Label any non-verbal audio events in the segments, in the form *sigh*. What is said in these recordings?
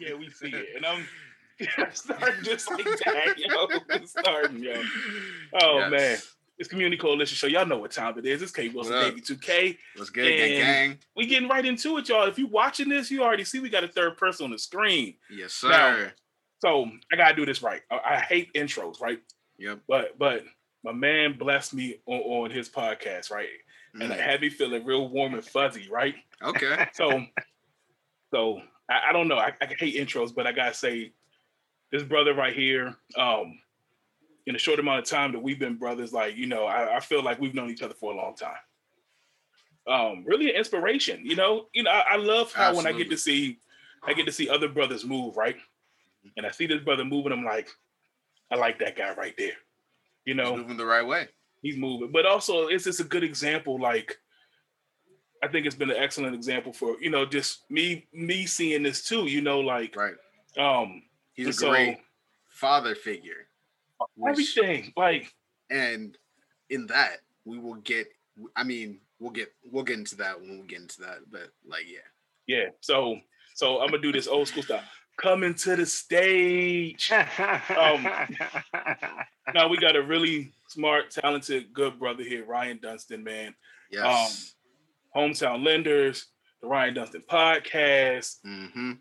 Yeah, we see it, and I'm *laughs* *laughs* starting just like that, yo. *laughs* starting, yo. Oh yes. man. It's Community Coalition Show. Y'all know what time it is. It's K Wilson Baby 2K. What's good, gang, gang? We getting right into it, y'all. If you watching this, you already see we got a third person on the screen. Yes, sir. Now, so I gotta do this right. I, I, hate intros, right? Yep. But but my man blessed me on, on his podcast, right? Mm. And I had me feeling real warm and fuzzy, right? Okay. so so I, I don't know. I, I hate intros, but I gotta say, this brother right here, um, in a short amount of time that we've been brothers, like, you know, I, I feel like we've known each other for a long time. Um, really an inspiration, you know. You know, I, love how Absolutely. when I get to see I get to see other brothers move, right? And I see this brother moving, I'm like, I like that guy right there. You know, he's moving the right way. He's moving, but also it's just a good example. Like, I think it's been an excellent example for you know just me me seeing this too. You know, like right. Um, he's a so, great father figure. Everything like, and in that we will get. I mean, we'll get we'll get into that when we get into that. But like, yeah, yeah. So so I'm gonna do this old school stuff coming to the stage. um, *laughs* now we got a really smart, talented, good brother here, Ryan Dunston, man. Yes. Um, Hometown Lenders, the Ryan Dunston podcast, mm-hmm.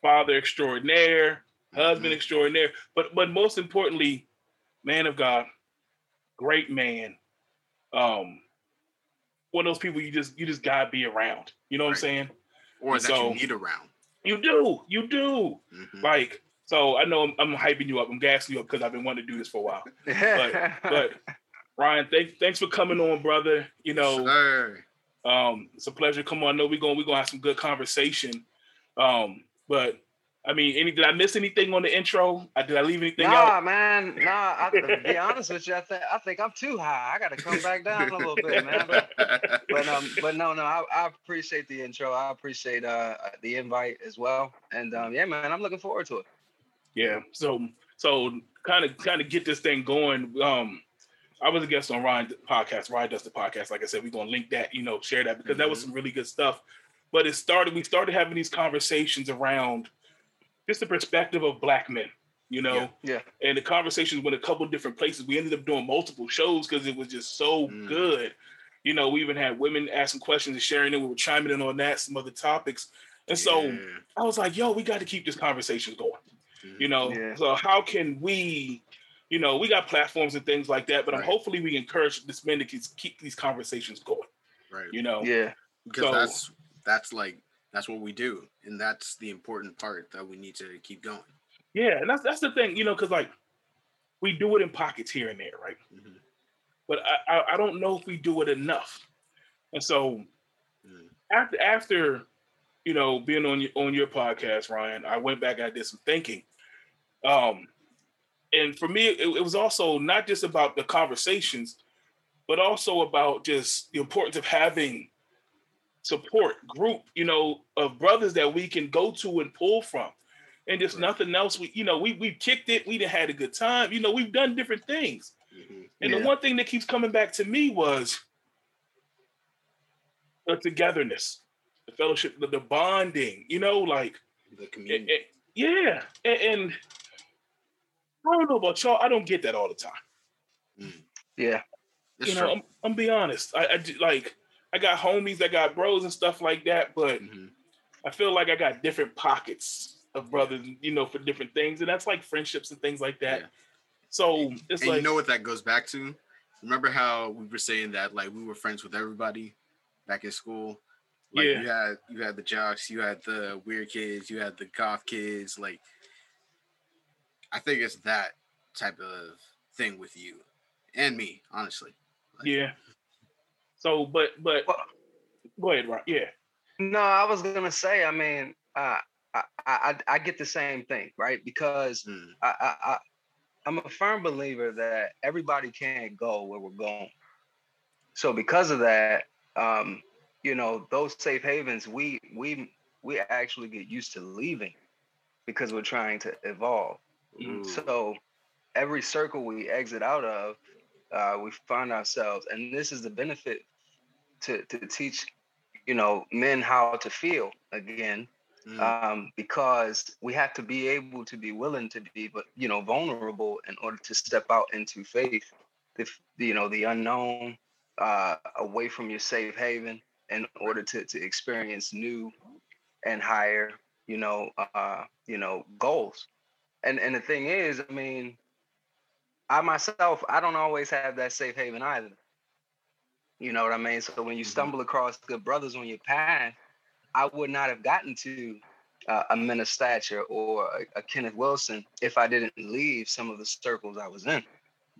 father extraordinaire, husband mm-hmm. extraordinaire, but but most importantly, man of God, great man. Um, one of those people you just you just gotta be around. You know what right. I'm saying? Or and that so, you need around. You do, you do. Mm-hmm. Like, so I know I'm, I'm, hyping you up, I'm gassing you up because I've been wanting to do this for a while. *laughs* but, but Ryan, thanks thanks for coming on, brother. You know, sure. Um, it's a pleasure. Come on, I know we're going we're gonna have some good conversation. Um, but I mean, any did I miss anything on the intro? I, did I leave anything nah, out? Nah, man. *laughs* Nah, I, to be honest with you, I think I think I'm too high. I got to come back down a little bit, man. But, but um, but no, no. I, I appreciate the intro. I appreciate uh the invite as well. And um, yeah, man, I'm looking forward to it. Yeah. So so kind of kind of get this thing going. Um, I was a guest on Ryan podcast. Ryan does the podcast. Like I said, we're gonna link that. You know, share that because mm-hmm. that was mm-hmm. some really good stuff. But it started. We started having these conversations around just the perspective of black men, you know? Yeah. yeah. And the conversations went a couple different places. We ended up doing multiple shows because it was just so mm. good. You know, we even had women asking questions and sharing it. We were chiming in on that, some other topics. And so yeah. I was like, yo, we got to keep this conversation going. Mm. You know, yeah. so how can we, you know, we got platforms and things like that, but right. hopefully we encourage this men to keep these conversations going. Right. You know? Yeah. Because so, that's that's like that's what we do, and that's the important part that we need to keep going. Yeah, and that's that's the thing, you know, because like we do it in pockets here and there, right? Mm-hmm. But I, I, I don't know if we do it enough, and so mm. after after you know being on your on your podcast, Ryan, I went back. And I did some thinking, um, and for me, it, it was also not just about the conversations, but also about just the importance of having support group, you know, of brothers that we can go to and pull from. And just right. nothing else. We, you know, we we've kicked it, we had a good time, you know, we've done different things. Mm-hmm. And yeah. the one thing that keeps coming back to me was the togetherness, the fellowship, the, the bonding, you know, like the community. And, yeah. And, and, I don't know about y'all, I don't get that all the time. Mm. Yeah. you know, I'm, I'm be honest. I, I like I got homies, I got bros and stuff like that, but mm-hmm. I feel like I got different pockets of brothers, you know, for different things, and that's like friendships and things like that. Yeah. So it's and like you know what that goes back to. Remember how we were saying that like we were friends with everybody back in school. Like yeah. you had you had the jocks, you had the weird kids, you had the goth kids. Like I think it's that type of thing with you and me, honestly. Like, yeah. So, but but well, go ahead, Ron. Yeah. No, I was gonna say. I mean, uh, I, I I get the same thing, right? Because mm. I, I, I I'm a firm believer that everybody can't go where we're going. So because of that, um, you know, those safe havens, we we we actually get used to leaving because we're trying to evolve. Mm. So every circle we exit out of, uh, we find ourselves, and this is the benefit to to teach you know men how to feel again mm. um, because we have to be able to be willing to be, but you know, vulnerable in order to step out into faith, the you know the unknown, uh, away from your safe haven, in order to to experience new and higher, you know, uh, you know, goals. And and the thing is, I mean, I myself, I don't always have that safe haven either. You know what I mean? So when you mm-hmm. stumble across good brothers on your path, I would not have gotten to uh, a Minister Stature or a, a, Kenneth Wilson if I didn't leave some of the circles I was in.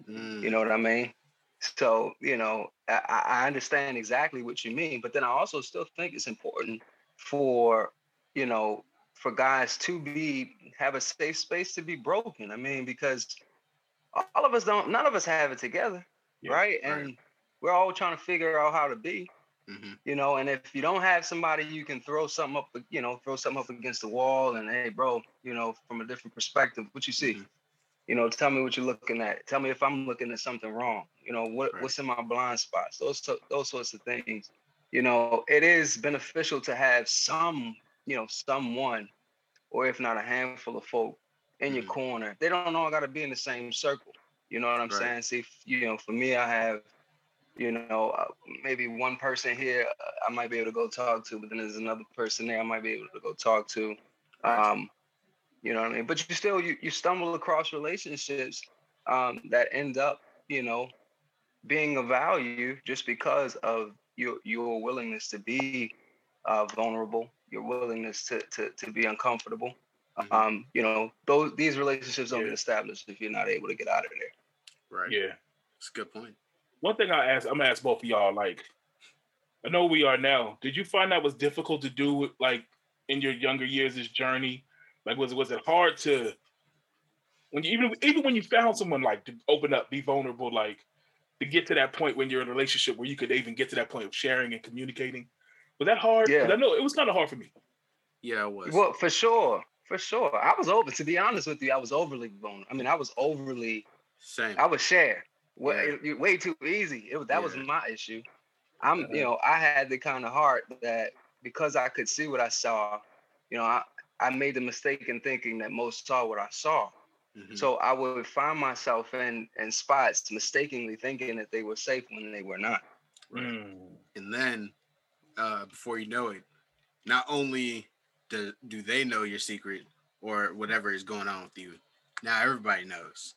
Mm. You know what I mean? So, you know, I, I understand exactly what you mean, but then I also still think it's important for, you know, for guys to be have a safe space to be broken. I mean, because all of us don't, none of us have it together, yeah, right? And right. we're all trying to figure out how to be. Mm-hmm. You know, and if you don't have somebody you can throw something up, you know, throw something up against the wall and hey, bro, you know, from a different perspective, what you see? Mm-hmm. You know, tell me what you're looking at. Tell me if I'm looking at something wrong. You know, what right. what's in my blind spots? Those those sorts of things. You know, it is beneficial to have some, you know, someone, or if not a handful of folk in mm-hmm. your corner. They don't all got to be in the same circle. You know what I'm right. saying? See, you know, for me, I have you know, uh, maybe one person here uh, I might be able to go talk to, but then there's another person there I might be able to go talk to. Um, you know what I mean? But you still you you stumble across relationships um, that end up, you know, being of value just because of your your willingness to be uh, vulnerable, your willingness to to to be uncomfortable. Mm-hmm. Um, you know, those these relationships don't yeah. get established if you're not able to get out of there. Right. Yeah. That's a good point. point one thing I ask, I'm gonna ask both of y'all. Like, I know we are now. Did you find that was difficult to do, like in your younger years, this journey? Like, was was it hard to when you even even when you found someone like to open up, be vulnerable, like to get to that point when you're in a relationship where you could even get to that point of sharing and communicating? Was that hard? Yeah, I know it was kind of hard for me. Yeah, it was. Well, for sure, for sure. I was over. To be honest with you, I was overly vulnerable. I mean, I was overly. Same. I was share way, yeah. way too easy. It, was that yeah. was my issue. I'm, you uh-huh. know, I had the kind of heart that because I could see what I saw, you know, I, I made the mistake in thinking that most saw what I saw. Mm-hmm. So I would find myself in in spots mistakenly thinking that they were safe when they were not. Right. Mm. And then uh, before you know it, not only do, do they know your secret or whatever is going on with you, now everybody knows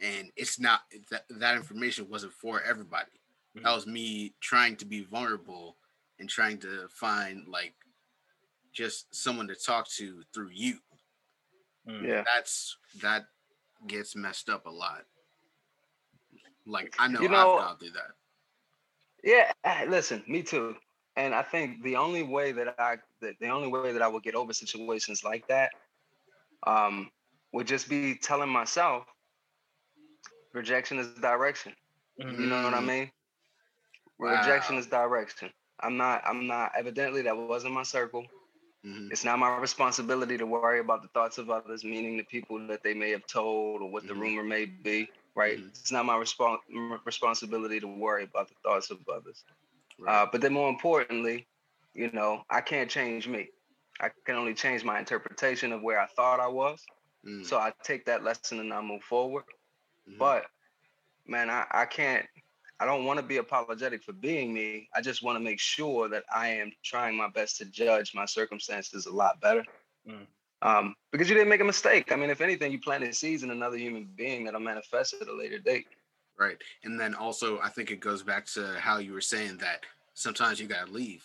and it's not that that information wasn't for everybody. Mm-hmm. That was me trying to be vulnerable and trying to find like just someone to talk to through you. Mm. Yeah, that's that gets messed up a lot. Like I know, you know I've gone through that. Yeah, listen, me too. And I think the only way that I that the only way that I would get over situations like that um, would just be telling myself rejection is direction. Mm-hmm. You know what I mm. mean? Wow. Rejection is direction. I'm not, I'm not, evidently that wasn't my circle. Mm-hmm. It's not my responsibility to worry about the thoughts of others, meaning the people that they may have told or what mm-hmm. the rumor may be, right? Mm-hmm. It's not my resp- responsibility to worry about the thoughts of others. Right. Uh, but then more importantly, you know, I can't change me. I can only change my interpretation of where I thought I was. Mm. So I take that lesson and I move forward. Mm-hmm. But man, I, I can't I don't want to be apologetic for being me. I just want to make sure that I am trying my best to judge my circumstances a lot better. Mm. Um, because you didn't make a mistake. I mean, if anything, you planted seeds in another human being that'll manifest at a later date. Right. And then also, I think it goes back to how you were saying that sometimes you got to leave.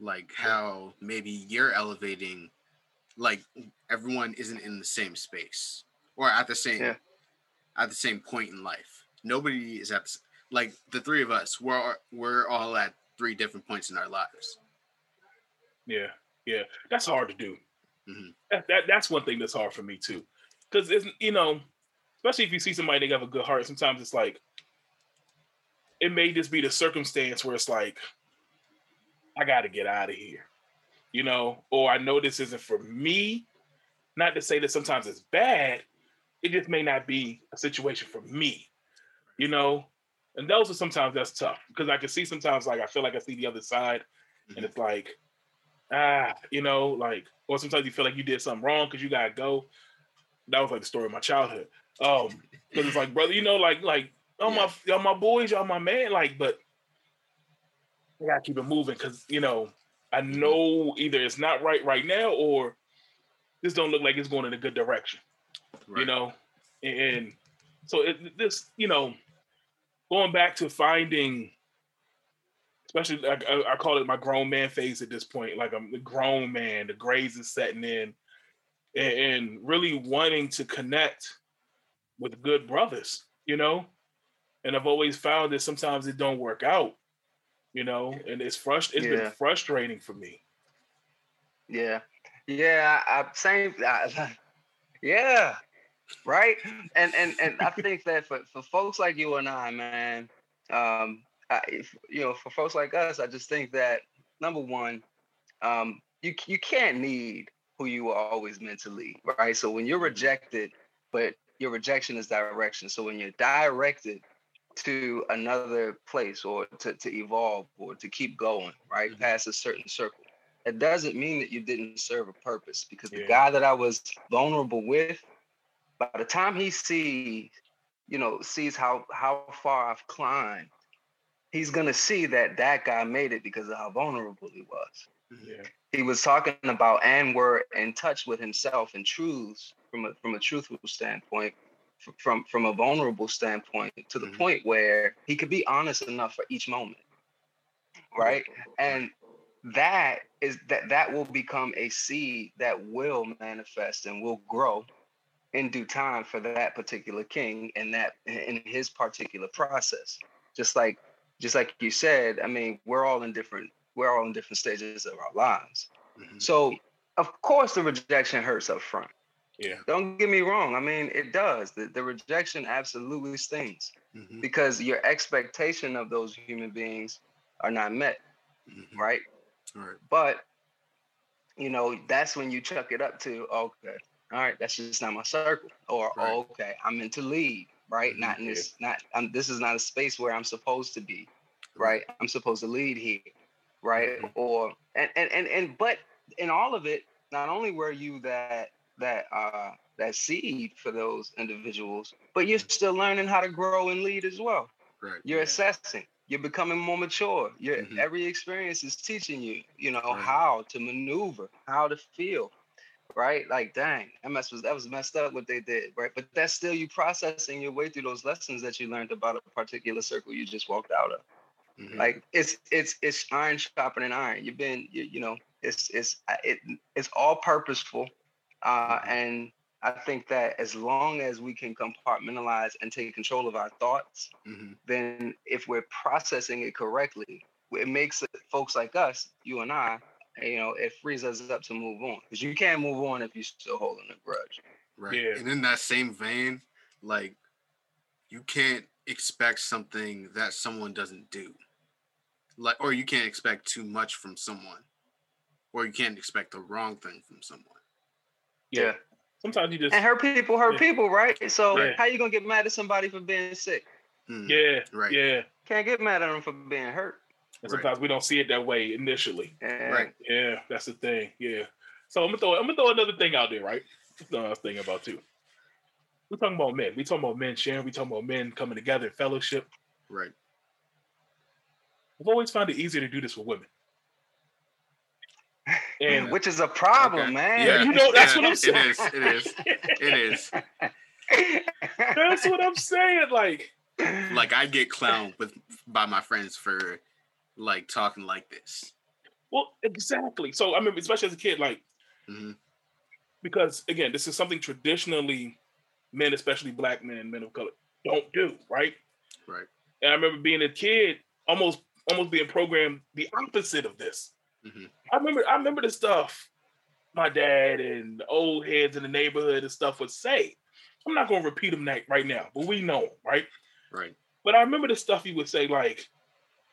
Like how maybe you're elevating, like everyone isn't in the same space or at the same yeah. at the same point in life. Nobody is at the, like the three of us. We're we're all at three different points in our lives. Yeah, yeah, that's hard to do. Mm-hmm. That, that that's one thing that's hard for me too, because it's you know, especially if you see somebody they have a good heart. Sometimes it's like it may just be the circumstance where it's like I got to get out of here, you know, or I know this isn't for me. Not to say that sometimes it's bad, it just may not be a situation for me, you know. And those are sometimes that's tough because I can see sometimes like I feel like I see the other side, and it's like ah, you know, like, or sometimes you feel like you did something wrong because you gotta go. That was like the story of my childhood. Um, because it's like, brother, you know, like, like, oh yeah. my, y'all my boys, y'all my man, like, but I gotta keep it moving because you know, I mm-hmm. know either it's not right right now or this don't look like it's going in a good direction. Right. You know, and so it, this, you know, going back to finding especially I, I, call it my grown man phase at this point. Like I'm the grown man, the grays is setting in, and, and, really wanting to connect with good brothers, you know. And I've always found that sometimes it don't work out, you know, and it's frust- It's yeah. been frustrating for me. Yeah, yeah, I, same. I, *laughs* yeah, right. And and and I think that for for folks like you and I, man, um, I, you know, for folks like us, I just think that number one, um, you you can't need who you were always meant to lead, right? So when you're rejected, but your rejection is direction. So when you're directed to another place or to, to evolve or to keep going, right, mm-hmm. past a certain circle, it doesn't mean that you didn't serve a purpose because yeah. the guy that I was vulnerable with, by the time he sees, you know, sees how how far I've climbed, he's gonna see that that guy made it because of how vulnerable he was. Yeah. He was talking about and were in touch with himself and truths from a from a truthful standpoint, from from a vulnerable standpoint, to the mm-hmm. point where he could be honest enough for each moment. Right. And that is that that will become a seed that will manifest and will grow in due time for that particular king and that in his particular process. Just like just like you said, I mean, we're all in different we're all in different stages of our lives. Mm-hmm. So of course the rejection hurts up front. Yeah. Don't get me wrong. I mean, it does. The, the rejection absolutely stings mm-hmm. because your expectation of those human beings are not met. Mm-hmm. Right? Right. But you know, that's when you chuck it up to, okay, all right, that's just not my circle. Or right. oh, okay, I'm into lead right? Mm-hmm. Not in this, not I'm, this is not a space where I'm supposed to be, right? I'm supposed to lead here, right? Mm-hmm. Or and, and and and but in all of it, not only were you that that uh that seed for those individuals, but you're still learning how to grow and lead as well. Right. You're yeah. assessing. You're becoming more mature. Your mm-hmm. every experience is teaching you, you know, right. how to maneuver, how to feel, right? Like, dang, that mess was that was messed up what they did, right? But that's still you processing your way through those lessons that you learned about a particular circle you just walked out of. Mm-hmm. Like it's it's it's iron sharpening iron. You've been you, you know it's it's it it's all purposeful, uh, mm-hmm. and I think that as long as we can compartmentalize and take control of our thoughts, mm-hmm. then if we're processing it correctly, it makes it, folks like us, you and I, you know, it frees us up to move on because you can't move on if you're still holding a grudge. Right. Yeah. And in that same vein, like you can't expect something that someone doesn't do. Like or you can't expect too much from someone. Or you can't expect the wrong thing from someone. Yeah. yeah. Sometimes you just and hurt people hurt yeah. people, right? So yeah. how you gonna get mad at somebody for being sick? Mm. Yeah. Right. Yeah. Can't get mad at them for being hurt. And sometimes right. we don't see it that way initially. Right. Yeah, that's the thing. Yeah. So I'm gonna throw I'm gonna throw another thing out there, right? That's I was thinking about too. We're talking about men. We talking about men sharing. We talking about men coming together in fellowship. Right. I've always found it easier to do this with women. And which is a problem, okay. man. Yeah, you know that's yeah, what I'm saying. It is. It is. It is. *laughs* that's what I'm saying. Like, like I get clowned with by my friends for like talking like this. Well, exactly. So I mean, especially as a kid, like mm-hmm. because again, this is something traditionally men, especially black men, and men of color, don't do, right? Right. And I remember being a kid, almost almost being programmed the opposite of this. Mm-hmm. I remember I remember the stuff my dad and the old heads in the neighborhood and stuff would say. I'm not going to repeat them right now, but we know, them, right? Right. But I remember the stuff he would say, like,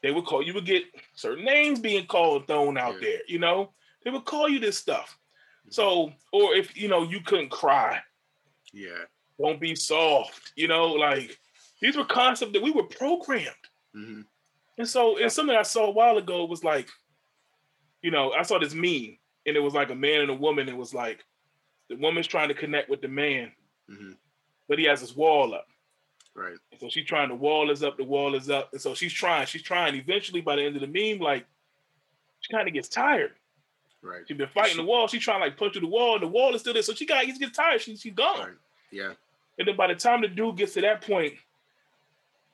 they would call you would get certain names being called thrown out yeah. there, you know? They would call you this stuff. Mm-hmm. So, or if you know you couldn't cry. Yeah. Don't be soft, you know, like these were concepts that we were programmed. Mm-hmm. And so, and something I saw a while ago was like, you know, I saw this meme and it was like a man and a woman. It was like the woman's trying to connect with the man, mm-hmm. but he has his wall up. Right. so she's trying. The wall is up. The wall is up. And so she's trying. She's trying. Eventually, by the end of the meme, like she kind of gets tired. Right. She's been fighting she, the wall. She's trying to like punch through the wall, and the wall is still there. So she got. He gets tired. She, she's gone. Right. Yeah. And then by the time the dude gets to that point,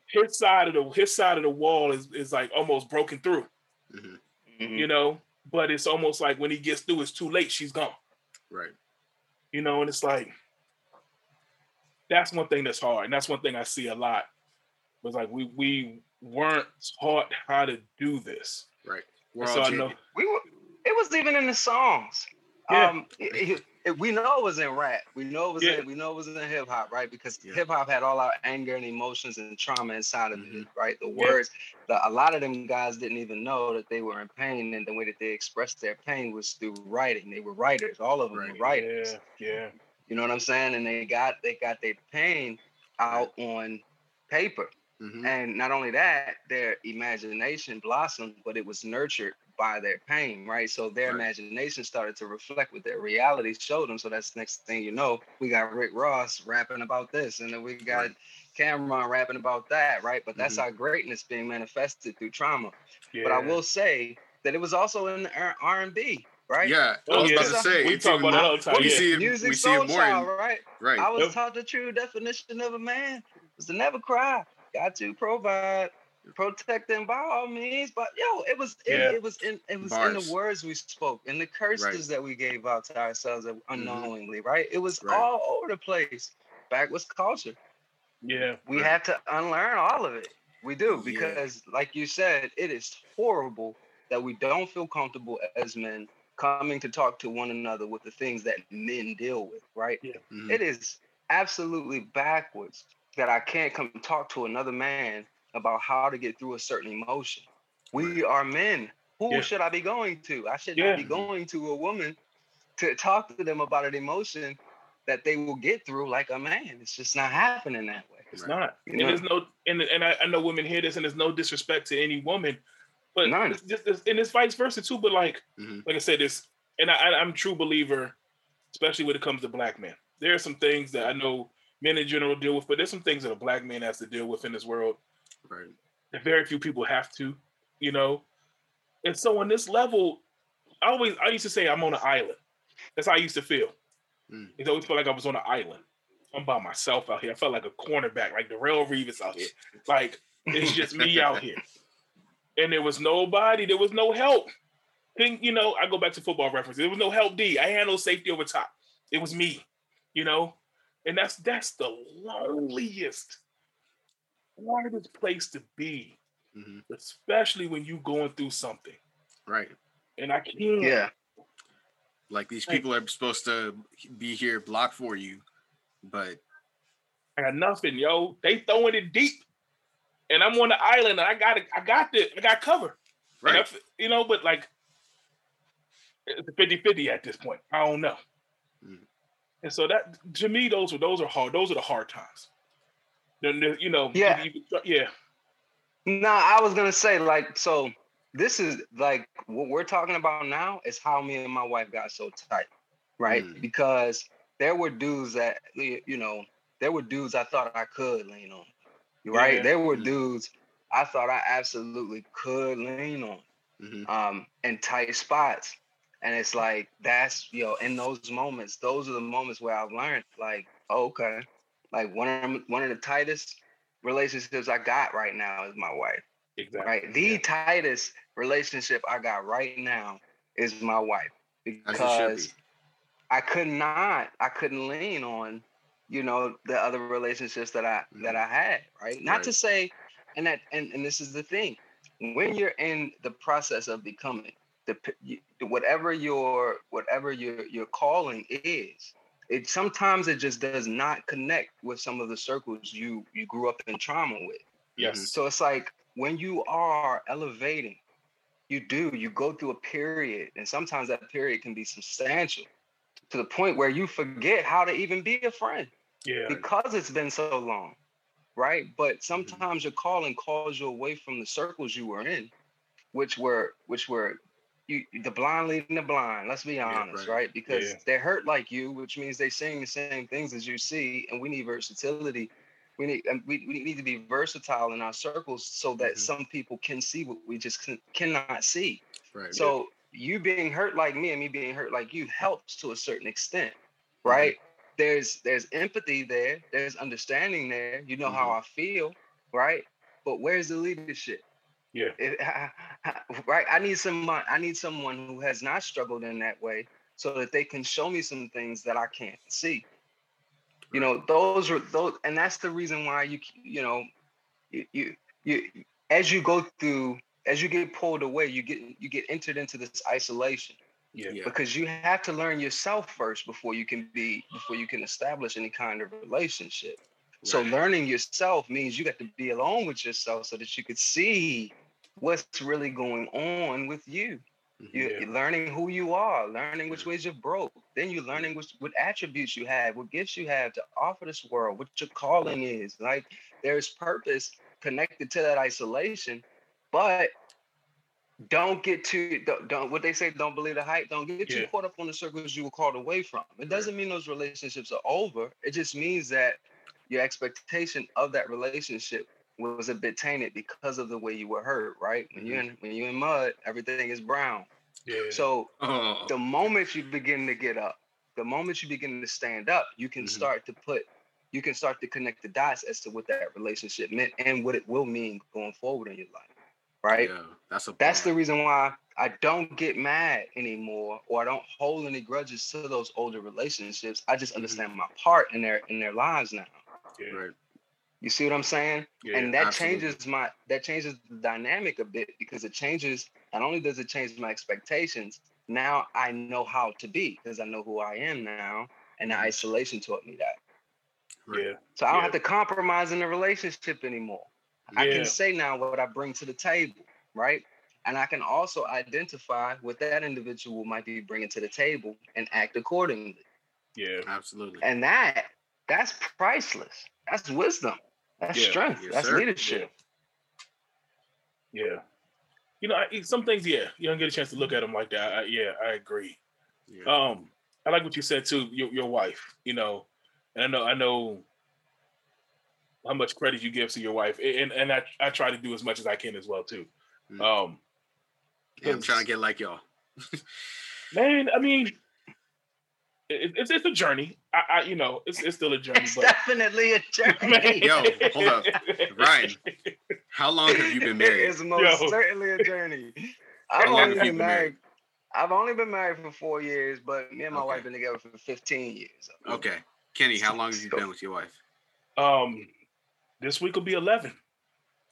his side of the his side of the wall is is like almost broken through. Mm-hmm. Mm-hmm. You know, but it's almost like when he gets through, it's too late. She's gone. Right. You know, and it's like that's one thing that's hard, and that's one thing I see a lot. Was like we we weren't taught how to do this. Right. We're so I know, we were. It was even in the songs. Yeah. Um, it, we know it was in rap. We know it was yeah. in. We know it was in hip hop, right? Because yeah. hip hop had all our anger and emotions and trauma inside of mm-hmm. it, right? The words. The, a lot of them guys didn't even know that they were in pain, and the way that they expressed their pain was through writing. They were writers. All of them right. were writers. Yeah. Yeah. You know what I'm saying? And they got they got their pain out on paper. Mm-hmm. And not only that, their imagination blossomed, but it was nurtured by their pain, right? So their right. imagination started to reflect what their reality showed them. So that's the next thing you know, we got Rick Ross rapping about this, and then we got right. Cam'ron rapping about that, right? But that's mm-hmm. our greatness being manifested through trauma. Yeah. But I will say that it was also in the R and B, right? Yeah, I was yeah. about to say we talk about it all the time. We yeah. see it, Music we see it more, child, in, right? Right. I was yep. taught the true definition of a man was to never cry. Got to provide protect them by all means. But yo, it was in, yeah. it was in it was Bars. in the words we spoke, in the curses right. that we gave out to ourselves mm-hmm. unknowingly, mm-hmm. right? It was right. all over the place. Backwards culture. Yeah. We right. have to unlearn all of it. We do because, yeah. like you said, it is horrible that we don't feel comfortable as men coming to talk to one another with the things that men deal with, right? Yeah. Mm-hmm. It is absolutely backwards that I can't come talk to another man about how to get through a certain emotion. We are men. Who yeah. should I be going to? I should yeah. not be going to a woman to talk to them about an emotion that they will get through like a man. It's just not happening that way. It's right. not. You and there's no and, and I, I, know women hear this and there's no disrespect to any woman, but None. It's just it's, and it's vice versa too. But like mm-hmm. like I said, this and I, I'm a true believer, especially when it comes to black men. There are some things that I know men in general deal with, but there's some things that a black man has to deal with in this world Right. And very few people have to, you know. And so on this level, I always I used to say I'm on an island. That's how I used to feel. Mm. It always felt like I was on an island. I'm by myself out here. I felt like a cornerback, like Darrelle Revis out here. Like it's just me out *laughs* here. And there was nobody, there was no help. Thing, you know, I go back to football references. There was no help D. I handled safety over top. It was me, you know? And that's that's the loneliest hardest place to be, mm-hmm. especially when you going through something. Right. And I can't. Yeah. Like these people are supposed to be here block for you, but I got nothing, yo. They throwing it deep, and I'm on the island, and I got it. I got the. I got cover. Right. you know, but like it's a 50-50 at this point. I don't know. Mm. And so that to me, those are those are hard. Those are the hard times you know, yeah, you, yeah. No, I was gonna say like so. This is like what we're talking about now is how me and my wife got so tight, right? Mm. Because there were dudes that you know, there were dudes I thought I could lean on, right? Yeah. There were mm. dudes I thought I absolutely could lean on, mm-hmm. um, in tight spots. And it's like that's you know, in those moments, those are the moments where I've learned, like, oh, okay, like one of one of the tightest relationships I got right now is my wife. Exactly. Right. The yeah. tightest relationship I got right now is my wife because be. I could not, I couldn't lean on, you know, the other relationships that I mm-hmm. that I had. Right. Not right. to say, and that, and, and this is the thing, when you're in the process of becoming the whatever your whatever your your calling is, it sometimes it just does not connect with some of the circles you you grew up in trauma with. Yes. So it's like when you are elevating, you do you go through a period, and sometimes that period can be substantial to the point where you forget how to even be a friend. Yeah. Because it's been so long, right? But mm-hmm. sometimes mm-hmm. your calling calls you away from the circles you were in, which were which were you the blind leading the blind. Let's be honest, yeah, right. right. Because yeah. they're hurt like you, which means they're seeing the same things as you see, and we need versatility. We need we, we need to be versatile in our circles so that mm-hmm. some people can see what we just can, cannot see. Right. So you being hurt like me and me being hurt like you helps to a certain extent, mm-hmm. right? Mm-hmm. There's there's empathy there, there's understanding there. You know mm-hmm. how I feel, right? But where's the leadership? Yeah. It, right. I need someone. I need someone who has not struggled in that way, so that they can show me some things that I can't see. You know, those are those, and that's the reason why you you know, you you, you as you go through, as you get pulled away, you get you get entered into this isolation. Yeah. yeah. Because you have to learn yourself first before you can be before you can establish any kind of relationship. Right. So learning yourself means you got to be alone with yourself so that you could see what's really going on with you. Mm-hmm. You, are learning who you are, learning which ways you're broke. Then you're learning which, what attributes you have, what gifts you have to offer this world, what your calling is. Like there's purpose connected to that isolation, but don't get too don't, don't, what they say don't believe the hype don't get too caught up on the circles you were called away from it doesn't mean those relationships are over it just means that your expectation of that relationship was a bit tainted because of the way you were hurt, right? When mm-hmm. you in when you're in mud, everything is brown. Yeah. So oh. the moment you begin to get up, the moment you begin to stand up, you can mm-hmm. start to put you can start to connect the dots as to what that relationship meant and what it will mean going forward in your life. Right? Yeah, that's a that's the reason why I don't get mad anymore or I don't hold any grudges to those older relationships. I just mm-hmm. understand mm-hmm. my part in their in their lives now. Yeah. Right. You see what I'm saying? Yeah, and that absolutely. changes my that changes the dynamic a bit because it changes not only does it change my expectations, now I know how to be because I know who I am now. And the mm-hmm. isolation taught me that. Yeah. So I don't yeah. have to compromise in the relationship anymore. Yeah. I can say now what I bring to the table, right? And I can also identify what that individual might be bringing to the table and act accordingly. Yeah, absolutely. And that that's priceless. That's wisdom. That's yeah. strength. Yes, That's sir. leadership. Yeah. yeah. You know, I, some things, yeah, you don't get a chance to look at them like that. I, yeah, I agree. Yeah. Um, I like what you said too. Your, your wife, you know, and I know, I know how much credit you give to your wife, and and I, I try to do as much as I can as well too. Mm. Um, yeah, I'm trying to get like y'all. *laughs* man, I mean, it, it's it's a journey. I, I, you know it's it's still a journey. It's but... definitely a *laughs* journey. Yo, hold up, Ryan. How long have you been married? It's most Yo. certainly a journey. I've only been married. married. I've only been married for four years, but me and my okay. wife been together for 15 years. Okay, Kenny, how long have you been with your wife? Um, this week will be 11.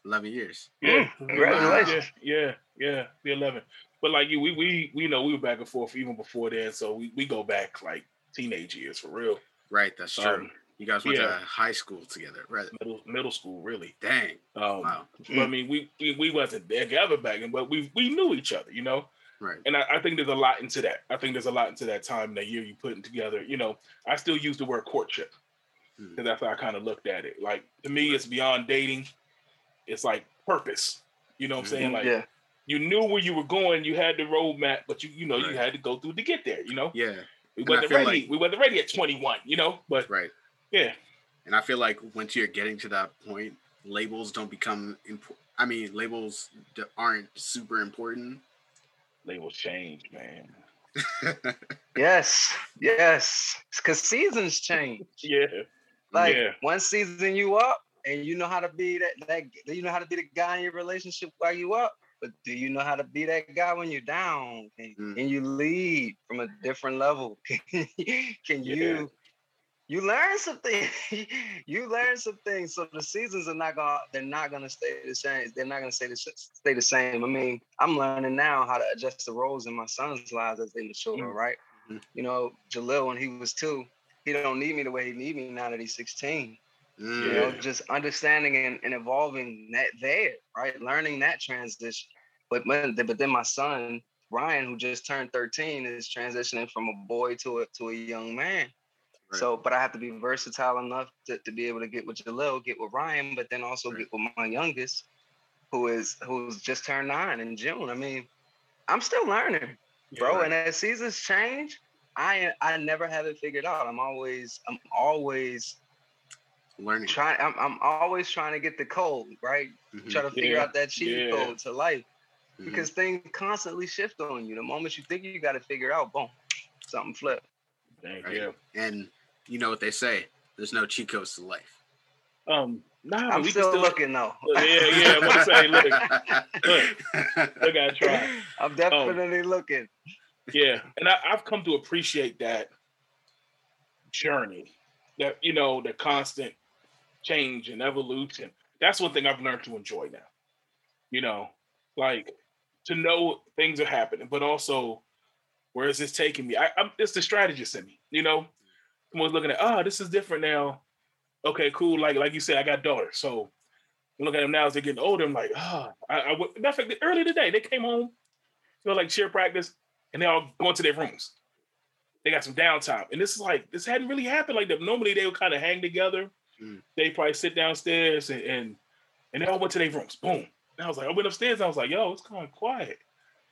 11 years. Yeah, mm, congratulations. Yeah, yeah, yeah, be 11 but like you, we we we know we were back and forth even before then, so we, we go back like teenage years for real. Right, that's true. Um, you guys went yeah. to high school together, right? Middle middle school, really. Dang. Um, wow. But I mean, we, we we wasn't together back then, but we we knew each other, you know. Right. And I, I, think there's a lot into that. I think there's a lot into that time, that year you putting together. You know, I still use the word courtship because mm. that's how I kind of looked at it. Like to me, right. it's beyond dating. It's like purpose. You know what I'm saying? Mm-hmm. Like yeah you knew where you were going. You had the roadmap, but you you know right. you had to go through to get there. You know. Yeah. We wasn't ready. Like, we wasn't ready at 21. You know, but right. Yeah. And I feel like once you're getting to that point, labels don't become important. I mean, labels aren't super important. Labels change, man. *laughs* yes, yes, because seasons change. Yeah, like yeah. one season you up, and you know how to be that that you know how to be the guy in your relationship while you up. But do you know how to be that guy when you're down? Can, mm. can you lead from a different level? *laughs* can you yeah. you learn something? *laughs* you learn some things. So the seasons are not gonna they're not gonna stay the same. They're not gonna stay the stay the same. I mean, I'm learning now how to adjust the roles in my son's lives as they mature, mm. right? Mm-hmm. You know, Jalil when he was two, he don't need me the way he need me now that he's 16. Mm. You know, just understanding and, and evolving that there, right? Learning that transition. But when, but then my son Ryan, who just turned 13, is transitioning from a boy to a to a young man. Right. So, but I have to be versatile enough to, to be able to get with Jalil, get with Ryan, but then also right. get with my youngest, who is who's just turned nine in June. I mean, I'm still learning, bro. And as seasons change, I I never have it figured out. I'm always I'm always learning. Trying I'm I'm always trying to get the code, right? Mm-hmm. Try to figure yeah. out that cheat yeah. code to life. Mm-hmm. Because things constantly shift on you. The moment you think you got to figure out, boom, something flip. Thank right? you. And you know what they say, there's no cheat codes to life. Um, nah, I'm still, still, looking though. Yeah, yeah. I'm gonna say, look, look, look, I try. I'm definitely um, looking. Yeah, and I, I've come to appreciate that journey, that you know, the constant change and evolution. That's one thing I've learned to enjoy now. You know, like to know things are happening, but also where is this taking me? I, am it's the strategist in me. You know, I was looking at, oh, this is different now. Okay, cool. Like like you said, I got daughters, so look at them now as they're getting older. I'm like, oh, I, I matter of fact, early today they came home, you know, like cheer practice, and they all going to their rooms. They got some downtime, and this is like this hadn't really happened like that. Normally they would kind of hang together. Mm. They probably sit downstairs and, and and they all went to their rooms. Boom. And I was like, I went upstairs. And I was like, yo, it's kind of quiet.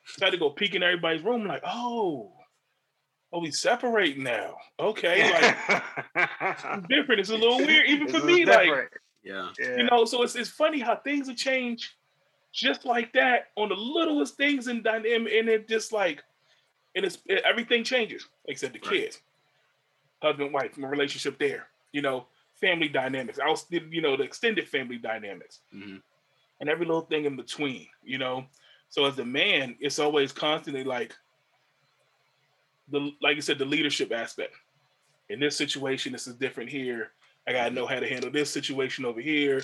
So I had to go peek in everybody's room. like, oh, oh, we separating now. Okay, like it's *laughs* different. It's a little weird, even for me. Different. Like, yeah. you know. So it's it's funny how things have changed just like that on the littlest things and dynamic, and it just like, and it's it, everything changes except the right. kids, husband wife, my relationship there. You know, family dynamics. I was, you know, the extended family dynamics, mm-hmm. and every little thing in between. You know, so as a man, it's always constantly like the like you said, the leadership aspect. In this situation, this is different here. I gotta know how to handle this situation over here.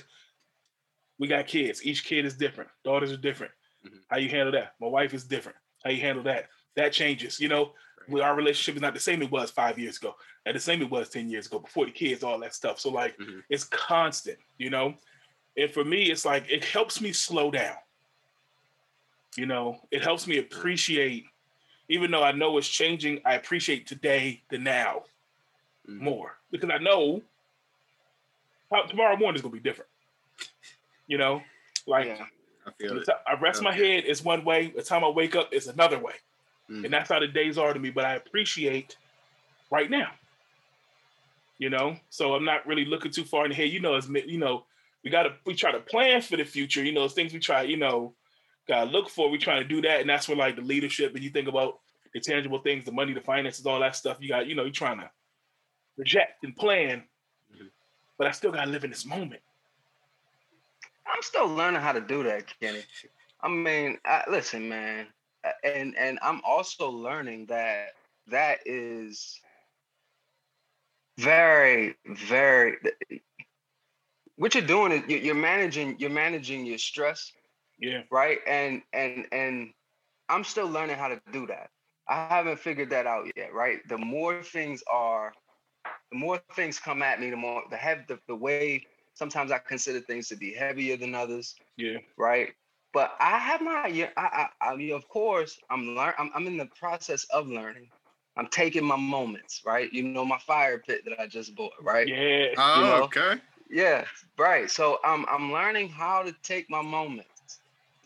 We got kids. Each kid is different. Daughters are different. Mm-hmm. How you handle that? My wife is different. How you handle that? That changes. You know, right. our relationship is not the same it was five years ago, and the same it was ten years ago before the kids, all that stuff. So like, mm-hmm. it's constant. You know, and for me, it's like it helps me slow down. You know, it helps me appreciate even though I know it's changing, I appreciate today the now mm-hmm. more because I know tomorrow morning is gonna be different. You know, like yeah, I feel it. I rest okay. my head is one way. The time I wake up is another way, mm-hmm. and that's how the days are to me. But I appreciate right now. You know, so I'm not really looking too far in ahead. You know, as you know, we gotta we try to plan for the future. You know, things we try. You know, gotta look for. We trying to do that, and that's where like the leadership and you think about the tangible things, the money, the finances, all that stuff. You got, you know, you're trying to project and plan, mm-hmm. but I still gotta live in this moment. I'm still learning how to do that, Kenny. I mean, I, listen, man, and and I'm also learning that that is very, very. Eh, what you're doing is you're managing. You're managing your stress yeah. Right. And and and I'm still learning how to do that. I haven't figured that out yet. Right. The more things are, the more things come at me, the more the have the, the way sometimes I consider things to be heavier than others. Yeah. Right. But I have not yet. I, I, I mean, of course, I'm learn. I'm, I'm in the process of learning. I'm taking my moments, right? You know, my fire pit that I just bought, right? Yeah. Oh, you know? okay. Yeah, right. So I'm I'm learning how to take my moments.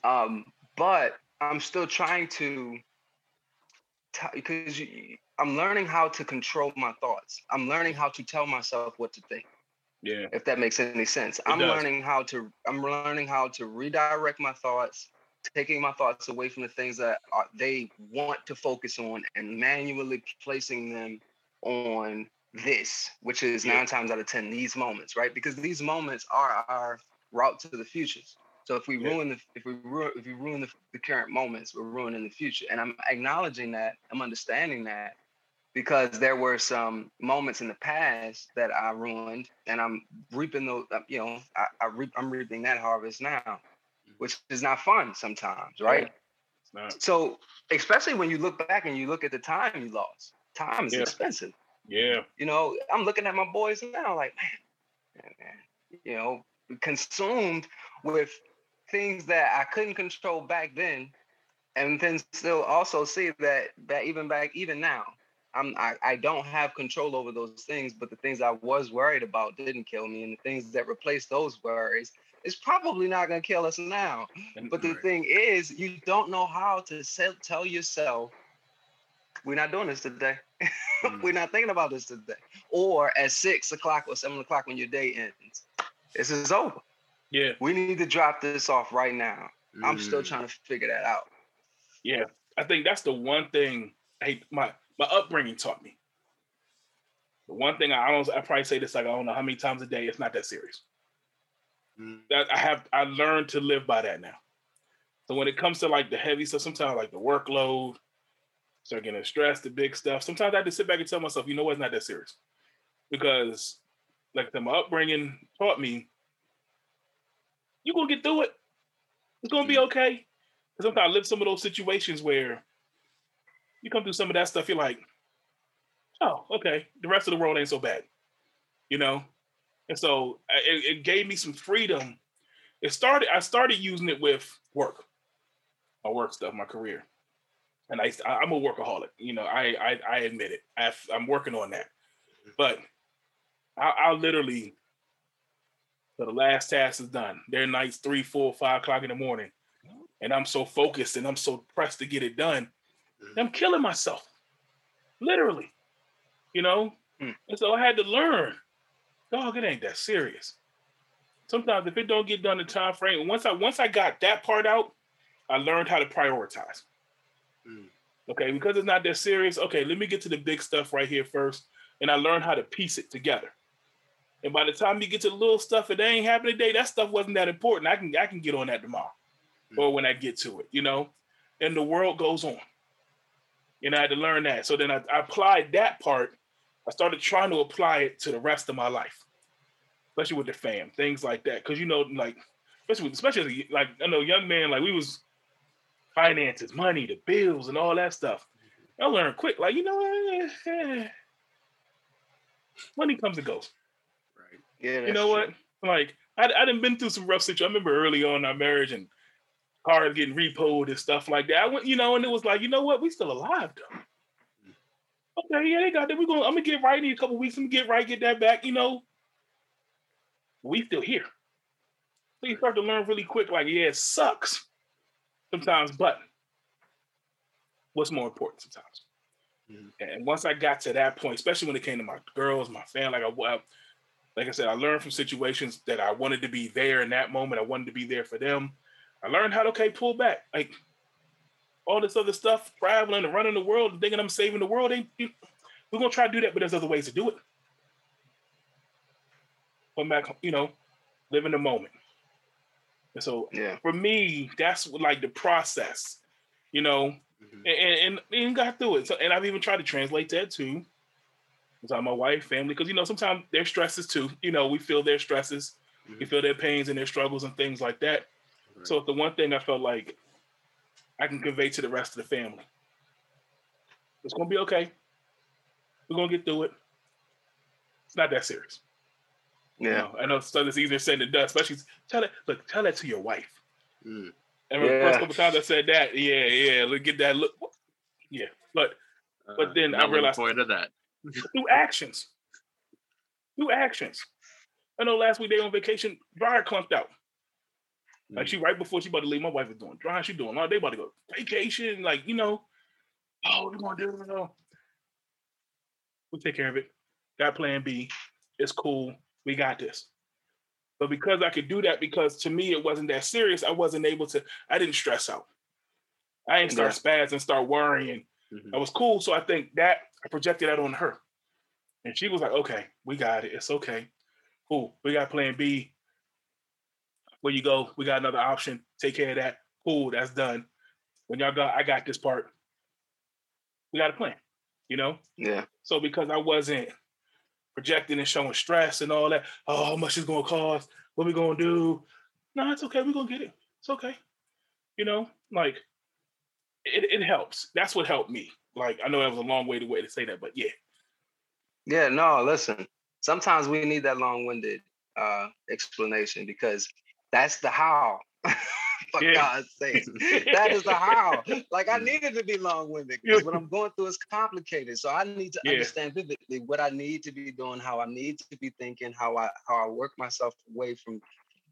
Um, but I'm still trying to, because I'm learning how to control my thoughts. I'm learning how to tell myself what to think. Yeah. If that makes any sense. It I'm does. learning how to I'm learning how to redirect my thoughts, taking my thoughts away from the things that are, they want to focus on and manually placing them on this, which is yeah. nine times out of ten these moments, right? Because these moments are our route to the futures. So if we yeah. ruin the if we ruin if we ruin the, the current moments, we're ruining the future. And I'm acknowledging that. I'm understanding that because there were some moments in the past that I ruined, and I'm reaping those. Uh, you know, I, I reap, I'm reaping that harvest now, mm-hmm. which is not fun sometimes, right? Yeah. So especially when you look back and you look at the time you lost. Time is yeah. expensive. Yeah. You know, I'm looking at my boys now, like, man, man, man you know, consumed with things that I couldn't control back then, and then still also see that that even back even now, I'm I, I don't have control over those things, but the things I was worried about didn't kill me, and the things that replaced those worries it's probably not gonna kill us now. But the thing is, you don't know how to sell, tell yourself, we're not doing this today. *laughs* Mm. we're not thinking about this today. Or at six o'clock or seven o'clock when your day ends, this is over. Yeah. We need to drop this off right now. Mm. I'm still mm. trying to figure that out. Yeah. I think that's the one thing Hey, my my upbringing taught me. The one thing I don't I probably say this like I don't know how many times a day, it's not that serious. Mm. That I have I learned to live by that now. So when it comes to like the heavy stuff, sometimes like the workload, start getting stressed, the big stuff. Sometimes I have to sit back and tell myself, you know what, it's not that serious. Because like my upbringing taught me, you're gonna get through it. It's gonna be mm. okay. Sometimes I live some of those situations where you come through some of that stuff, you're like, oh, okay, the rest of the world ain't so bad, you know. And so it, it gave me some freedom. It started. I started using it with work, my work stuff, my career, and I I'm a workaholic. You know, I I, I admit it. I am working on that, but I, I'll literally. So the last task is done. Their nights three, four, five o'clock in the morning, and I'm so focused and I'm so pressed to get it done. I'm killing myself, literally you know? Mm. And so I had to learn, dog, it ain't that serious. Sometimes if it don't get done in time frame, once I once I got that part out, I learned how to prioritize. Mm. Okay, because it's not that serious. Okay, let me get to the big stuff right here first. And I learned how to piece it together. And by the time you get to the little stuff that ain't happening today, that stuff wasn't that important. I can I can get on that tomorrow. Mm. Or when I get to it, you know? And the world goes on. And I had to learn that. So then I, I applied that part. I started trying to apply it to the rest of my life, especially with the fam, things like that. Cause you know, like, especially, especially like, I know young man, like we was finances, money, the bills and all that stuff. I learned quick, like, you know, eh, *sighs* money comes and goes. Right. Yeah. You know true. what? Like, I, I done been through some rough situations. I remember early on in our marriage and cars getting repoed and stuff like that. I went, you know, and it was like, you know what? We still alive though. Okay, yeah, they got that. We're gonna I'm gonna get right in a couple weeks. I'm gonna get right, get that back, you know. We still here. So you start to learn really quick, like, yeah, it sucks sometimes, but what's more important sometimes? Mm-hmm. And once I got to that point, especially when it came to my girls, my family, like I like I said, I learned from situations that I wanted to be there in that moment. I wanted to be there for them. I learned how to okay pull back. Like all this other stuff, traveling and running the world and thinking I'm saving the world. Ain't we're gonna try to do that, but there's other ways to do it. Come back, you know, live in the moment. And so yeah. for me, that's like the process, you know, mm-hmm. and, and, and got through it. So and I've even tried to translate that. With my wife, family, because you know, sometimes their stresses too. You know, we feel their stresses, mm-hmm. we feel their pains and their struggles and things like that. Right. So the one thing I felt like I can convey to the rest of the family, it's gonna be okay. We're gonna get through it. It's not that serious. Yeah, you know, I know stuff is easier said than done. Especially tell it. Look, tell that to your wife. Mm. And yeah. the first couple times I said that, yeah, yeah, look, get that look. Yeah, but but then uh, I realized point of that *laughs* through actions, through actions. I know last week they on vacation, dryer clumped out. Like she right before she about to leave, my wife was doing dry. She doing all. They about to go vacation. Like you know, oh, we're gonna do it. We'll take care of it. Got Plan B. It's cool. We got this. But because I could do that, because to me it wasn't that serious, I wasn't able to. I didn't stress out. I didn't start yeah. spaz and start worrying. Mm-hmm. I was cool. So I think that I projected that on her, and she was like, "Okay, we got it. It's okay. Cool. We got Plan B where you go, we got another option. Take care of that. Cool, that's done. When y'all got, I got this part. We got a plan, you know? Yeah. So because I wasn't projecting and showing stress and all that, oh, how much is gonna cost? What we gonna do? No, it's okay. We're gonna get it. It's okay. You know, like it, it helps. That's what helped me. Like I know that was a long way to way to say that, but yeah. Yeah, no, listen. Sometimes we need that long-winded uh explanation because that's the how. *laughs* For yeah. God's sake. *laughs* That is the how. Like I needed to be long-winded because what I'm *laughs* going through is complicated. So I need to yeah. understand vividly what I need to be doing, how I need to be thinking, how I how I work myself away from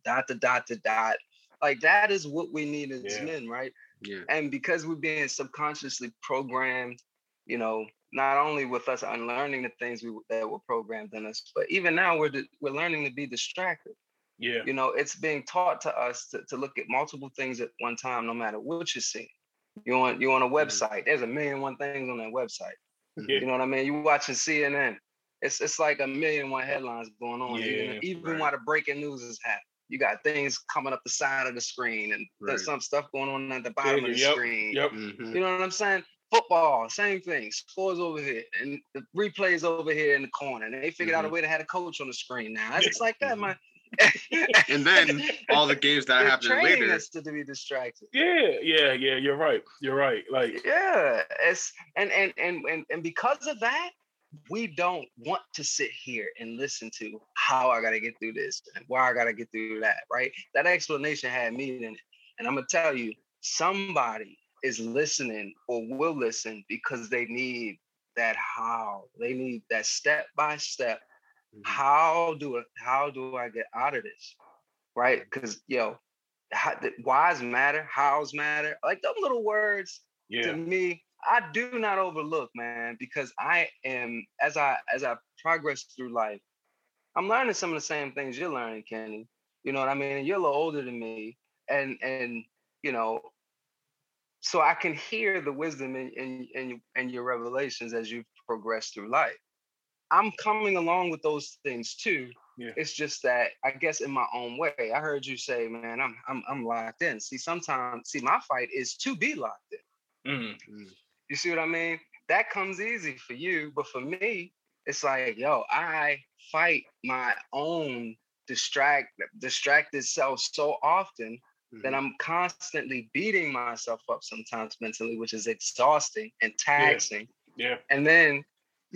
dot to dot to dot. Like that is what we need as yeah. men, right? Yeah. And because we're being subconsciously programmed, you know, not only with us unlearning the things we, that were programmed in us, but even now we're we're learning to be distracted. Yeah. You know, it's being taught to us to, to look at multiple things at one time, no matter what you see. You on you on a mm-hmm. website. Mm-hmm. There's a million one things on that website. Yeah. You know what I mean? You watching CNN. It's it's like a million one headlines going on. Yeah, even even right. while the breaking news is happening. You got things coming up the side of the screen and right. there's some stuff going on at the bottom yeah, of the yep, screen. Yep. Mm-hmm. You know what I'm saying? Football, same thing. Scores over here and the replays over here in the corner. And they figured mm-hmm. out a mm-hmm. way to have a coach on the screen now. It's *laughs* like that, man. *laughs* and then all the games that happen later us to be distracted. Yeah, yeah, yeah. You're right. You're right. Like yeah, it's and and and and, and because of that, we don't want to sit here and listen to how I gotta get through this and why I gotta get through that. Right? That explanation had me in it, and I'm gonna tell you, somebody is listening or will listen because they need that how they need that step by step. Mm-hmm. How do? How do I get out of this? Right? Because yo, how, whys matter, hows matter. Like those little words yeah. to me, I do not overlook, man, because I am as I as I progress through life, I'm learning some of the same things you're learning, Kenny. You know what I mean? And you're a little older than me, and and you know, so I can hear the wisdom in in in, in your revelations as you progress through life. I'm coming along with those things too. Yeah. It's just that I guess in my own way. I heard you say, man, I'm I'm I'm locked in. See, sometimes see my fight is to be locked in. Mm-hmm. You see what I mean? That comes easy for you, but for me, it's like, yo, I fight my own distract distracted self so often mm-hmm. that I'm constantly beating myself up sometimes mentally, which is exhausting and taxing. Yeah. yeah. And then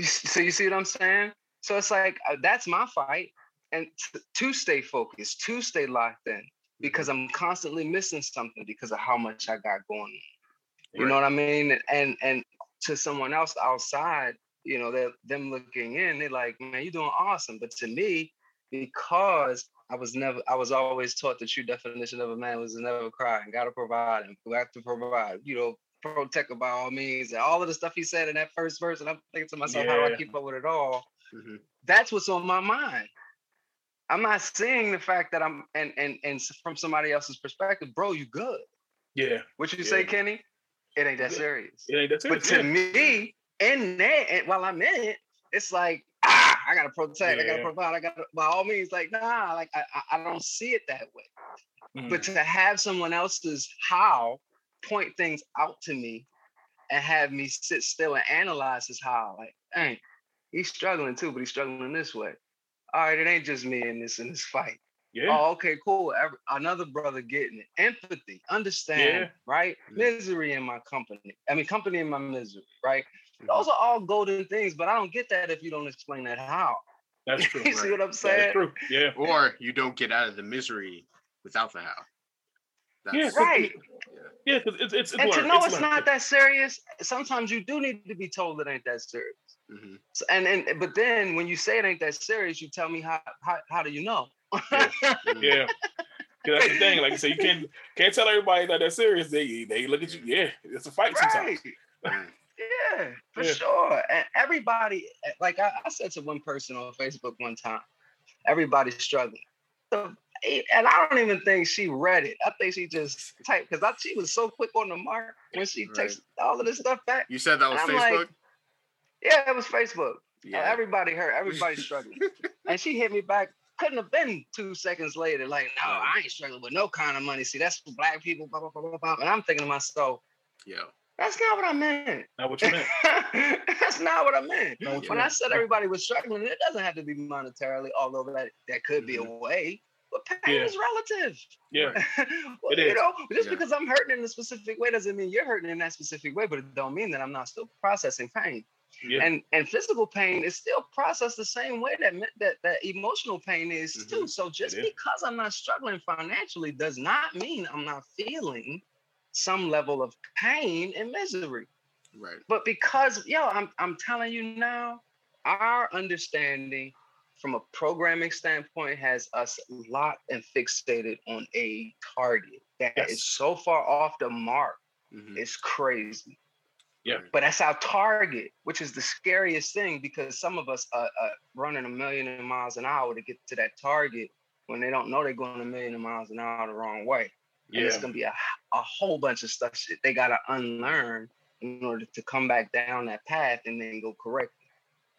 so you see what I'm saying? So it's like uh, that's my fight, and t- to stay focused, to stay locked in, because I'm constantly missing something because of how much I got going on. You right. know what I mean? And and to someone else outside, you know, they're them looking in, they're like, man, you're doing awesome. But to me, because I was never, I was always taught the true definition of a man was to never cry and gotta provide and we have to provide. You know, protect by all means, and all of the stuff he said in that first verse. And I'm thinking to myself, yeah. how do I keep up with it all? Mm-hmm. That's what's on my mind. I'm not seeing the fact that I'm and and and from somebody else's perspective, bro, you good. Yeah. What you yeah. say, Kenny? It ain't that serious. It ain't that serious. But to me, in that, while I'm in it, it's like ah, I gotta protect. I gotta provide, I gotta by all means, like nah, like I I don't see it that way. Mm. But to have someone else's how point things out to me and have me sit still and analyze his how. Like, hey, he's struggling too, but he's struggling this way. All right, it ain't just me in this in this fight. Yeah. Oh, okay, cool. Every, another brother getting it. Empathy, understand, yeah. right? Misery in my company. I mean, company in my misery, right? Mm-hmm. Those are all golden things, but I don't get that if you don't explain that how. That's *laughs* true. you right. see what I'm saying? That's true. Yeah. Or you don't get out of the misery without the how. Yeah, right. Yeah, because it's, it's, it's and to know it's, it's not that serious. Sometimes you do need to be told it ain't that serious. Mm-hmm. So, and and but then when you say it ain't that serious, you tell me how how, how do you know? yeah. *laughs* yeah. that's the thing. Like you said, you can't can't tell everybody that they're serious. They they look at you. Yeah, it's a fight right. sometimes. *laughs* yeah, for yeah. sure. And everybody, like I, I said to one person on Facebook one time, everybody's struggling. The and I don't even think she read it. I think she just typed because she was so quick on the mark when she right. texted all of this stuff back. You said that was Facebook. Like, yeah, it was Facebook. Yeah. Uh, everybody heard. Everybody's *laughs* struggling, and she hit me back. Couldn't have been two seconds later. Like, no, I ain't struggling with no kind of money. See, that's for black people. Blah, blah, blah, blah, And I'm thinking to myself, yo, that's not what I meant. Not what you meant. *laughs* that's not what I meant. What when meant. I said everybody was struggling, it doesn't have to be monetarily, although that that could be mm-hmm. a way. But pain yeah. is relative. Yeah. *laughs* well, you know, just yeah. because I'm hurting in a specific way doesn't mean you're hurting in that specific way, but it don't mean that I'm not still processing pain. Yeah. And and physical pain is still processed the same way that that, that emotional pain is mm-hmm. too. So just because I'm not struggling financially does not mean I'm not feeling some level of pain and misery. Right. But because yo, I'm I'm telling you now, our understanding from a programming standpoint has us locked and fixated on a target that yes. is so far off the mark. Mm-hmm. It's crazy. Yeah. But that's our target, which is the scariest thing because some of us are, are running a million miles an hour to get to that target when they don't know they're going a million miles an hour the wrong way. Yeah. And it's going to be a, a whole bunch of stuff that they got to unlearn in order to come back down that path and then go correct.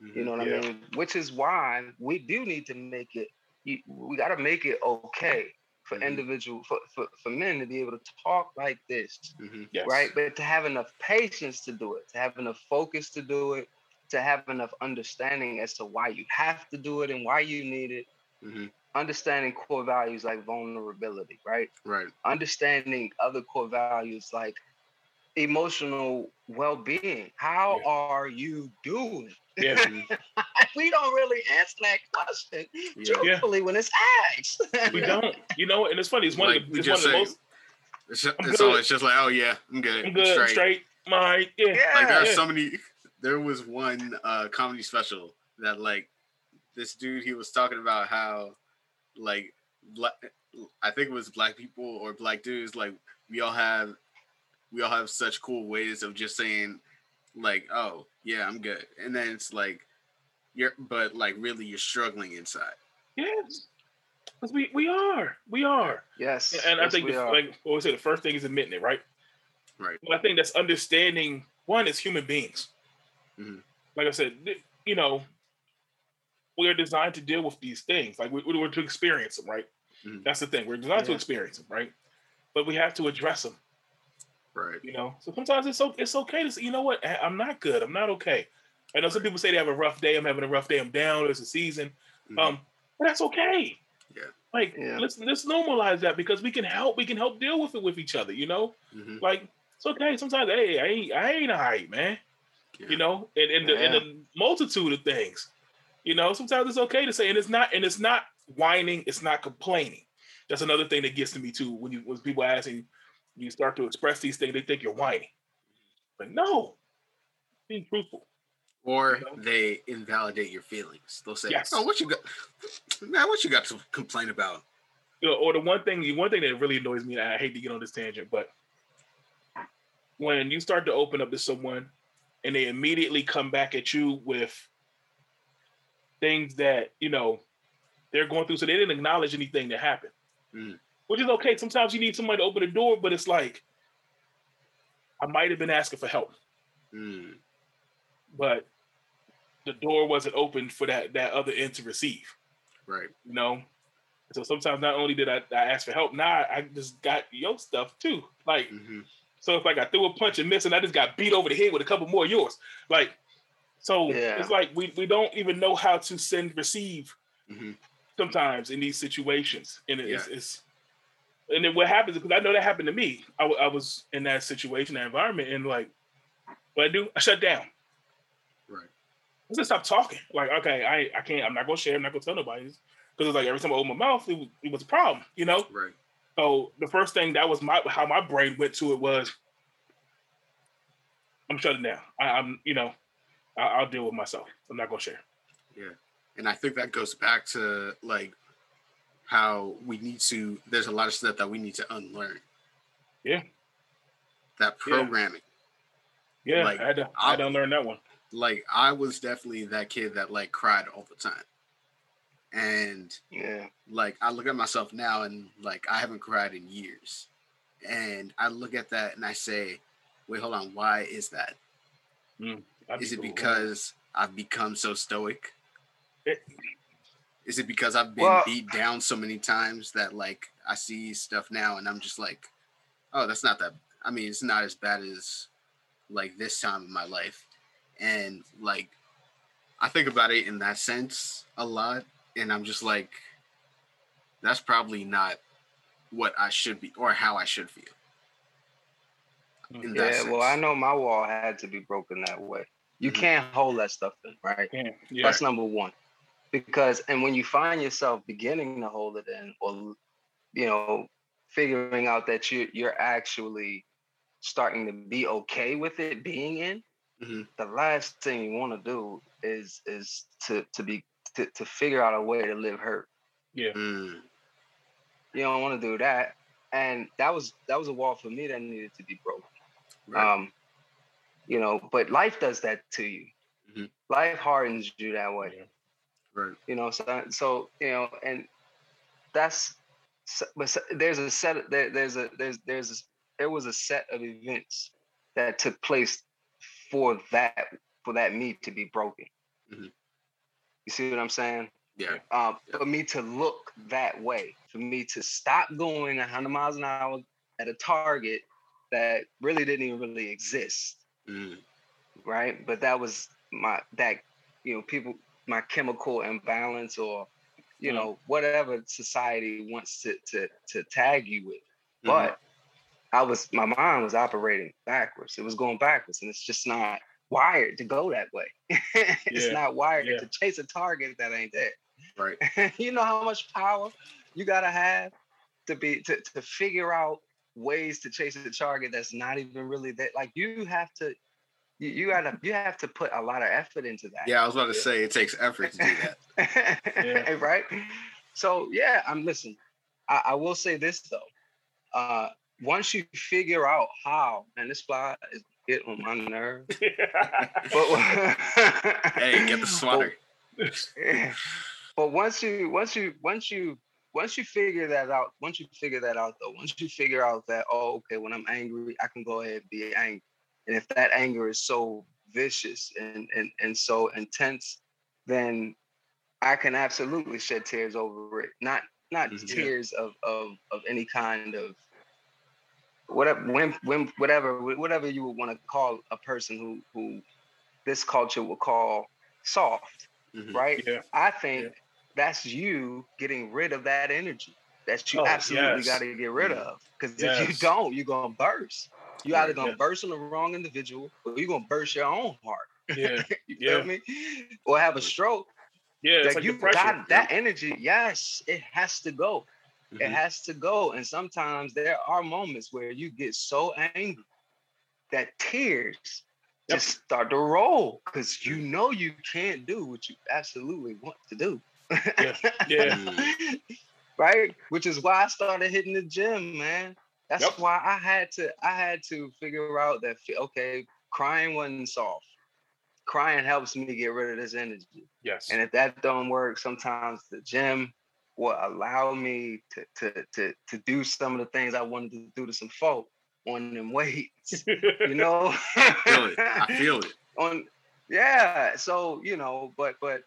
You know what yeah. I mean? Which is why we do need to make it. We got to make it okay for mm-hmm. individual for, for, for men to be able to talk like this, mm-hmm. yes. right? But to have enough patience to do it, to have enough focus to do it, to have enough understanding as to why you have to do it and why you need it. Mm-hmm. Understanding core values like vulnerability, right? Right. Understanding other core values like emotional well-being. How yeah. are you doing? Yeah. *laughs* we don't really answer that question yeah. truthfully yeah. when it's asked. we don't. You know, and it's funny. It's one like, of the, it's one of the most. It's, just, it's always just like, oh yeah, I'm good. I'm good. Straight. straight. My yeah. yeah. Like there's so many. There was one uh, comedy special that like this dude he was talking about how like black, I think it was black people or black dudes like we all have we all have such cool ways of just saying like oh yeah i'm good. And then it's like you're but like really you're struggling inside. Yes. Because we we are. We are. Yes. And yes, i think the, like what we say the first thing is admitting it right? Right. But i think that's understanding one is human beings. Mm-hmm. like i said you know we are designed to deal with these things. Like we, we're to experience them right? Mm-hmm. that's the thing. We're designed yeah. to experience them right? But we have to address them Right. You know, so sometimes it's so it's okay to say, you know what, I'm not good. I'm not okay. I know some people say they have a rough day. I'm having a rough day. I'm down. There's a season. Mm-hmm. Um, but that's okay. Yeah. Like yeah. let's let's normalize that because we can help. We can help deal with it with each other. You know, mm-hmm. like it's okay. Sometimes, hey, I ain't I ain't alright, man. Yeah. You know, and and, yeah. the, and the multitude of things. You know, sometimes it's okay to say, and it's not and it's not whining. It's not complaining. That's another thing that gets to me too when you when people asking you start to express these things, they think you're whining. But no, being truthful. Or you know? they invalidate your feelings. They'll say, yes. "Oh, what you got, man? What you got to complain about?" You know, or the one thing, the one thing that really annoys me, and I hate to get on this tangent, but when you start to open up to someone and they immediately come back at you with things that you know they're going through, so they didn't acknowledge anything that happened. Mm which is okay. Sometimes you need somebody to open the door, but it's like I might have been asking for help, mm. but the door wasn't open for that that other end to receive. Right. You know. So sometimes not only did I, I ask for help, now I, I just got your stuff too. Like, mm-hmm. so if like I threw a punch and missed, and I just got beat over the head with a couple more yours. Like, so yeah. it's like we we don't even know how to send receive mm-hmm. sometimes in these situations, and it's, yeah. it's and then what happens is because I know that happened to me. I, I was in that situation, that environment, and like, what I do, I shut down. Right. I just stop talking. Like, okay, I I can't. I'm not gonna share. I'm not gonna tell nobody because it's like every time I open my mouth, it was, it was a problem. You know. Right. So the first thing that was my how my brain went to it was, I'm shutting down. I, am you know, I, will deal with myself. I'm not gonna share. Yeah, and I think that goes back to like how we need to there's a lot of stuff that we need to unlearn. Yeah. That programming. Yeah, yeah like, I, had to, I had to unlearn that one. Like i was definitely that kid that like cried all the time. And yeah. like i look at myself now and like i haven't cried in years. And i look at that and i say wait hold on why is that? Mm, is it cool. because i've become so stoic? It, is it because I've been well, beat down so many times that like I see stuff now and I'm just like, oh, that's not that. I mean, it's not as bad as like this time in my life, and like I think about it in that sense a lot, and I'm just like, that's probably not what I should be or how I should feel. yeah, well, I know my wall had to be broken that way. You mm-hmm. can't hold that stuff in, right? Yeah. yeah. That's number one because and when you find yourself beginning to hold it in or you know figuring out that you you're actually starting to be okay with it being in mm-hmm. the last thing you want to do is is to to be to, to figure out a way to live hurt. Yeah. Mm. You don't want to do that. And that was that was a wall for me that needed to be broken. Right. Um, you know, but life does that to you. Mm-hmm. Life hardens you that way. Yeah. Right. You know, so so you know, and that's but there's a set there, there's a there's there's a, there was a set of events that took place for that for that meat to be broken. Mm-hmm. You see what I'm saying? Yeah. Um, for me to look that way, for me to stop going 100 miles an hour at a target that really didn't even really exist. Mm. Right. But that was my, that, you know, people, my chemical imbalance or, you know, whatever society wants to, to, to tag you with. Mm. But I was, my mind was operating backwards. It was going backwards and it's just not wired to go that way. *laughs* it's yeah. not wired yeah. to chase a target that ain't there. Right. *laughs* you know how much power you gotta have to be to, to figure out ways to chase a target that's not even really that like you have to you, you gotta you have to put a lot of effort into that. Yeah, I was about to say it takes effort to do that. *laughs* yeah. Right. So yeah, I'm listen. I, I will say this though. Uh once you figure out how, and this fly is get on my nerves. *laughs* but *laughs* hey, get the sweater. But, but once you once you once you once you figure that out, once you figure that out though, once you figure out that, oh, okay, when I'm angry, I can go ahead and be angry. And if that anger is so vicious and and, and so intense, then I can absolutely shed tears over it. Not not mm-hmm. tears of, of of any kind of whatever when when whatever whatever you would want to call a person who who this culture will call soft, mm-hmm. right? Yeah. I think yeah. that's you getting rid of that energy that you oh, absolutely yes. got to get rid of. Because yes. if you don't, you're gonna burst. You either gonna yeah. burst on the wrong individual, or you're gonna burst your own heart. *laughs* Yeah, you yeah. feel me? Or have a stroke. Yeah, like, like you got that energy. Yes, it has to go. Mm-hmm. It has to go. And sometimes there are moments where you get so angry that tears yep. just start to roll because you know you can't do what you absolutely want to do. yeah. yeah. *laughs* right? Which is why I started hitting the gym, man. That's yep. why I had to I had to figure out that okay, crying wasn't soft. Crying helps me get rid of this energy. Yes. And if that don't work, sometimes the gym will allow me to to to to do some of the things I wanted to do to some folk on them weights. you *laughs* know, I feel it. I feel it. *laughs* on yeah. So you know, but but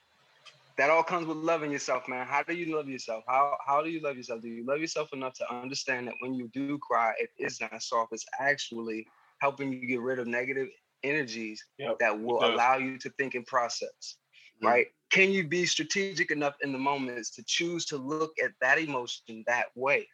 that all comes with loving yourself, man. How do you love yourself? How how do you love yourself? Do you love yourself enough to understand that when you do cry, it is not soft. It's actually helping you get rid of negative energies yep, that will allow you to think and process. Mm-hmm. Right? can you be strategic enough in the moments to choose to look at that emotion that way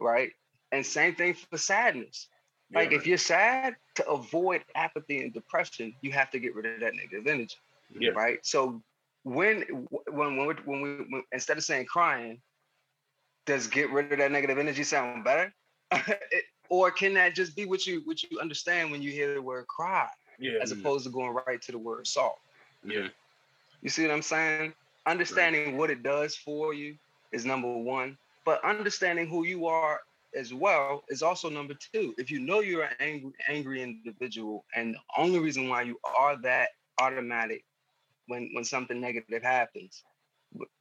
right and same thing for sadness yeah, like right. if you're sad to avoid apathy and depression you have to get rid of that negative energy yeah. right so when when when we, when we when, instead of saying crying does get rid of that negative energy sound better *laughs* it, or can that just be what you what you understand when you hear the word cry yeah. as opposed to going right to the word salt yeah you see what I'm saying? Understanding right. what it does for you is number one, but understanding who you are as well is also number two. If you know you're an angry, angry individual, and the only reason why you are that automatic when when something negative happens,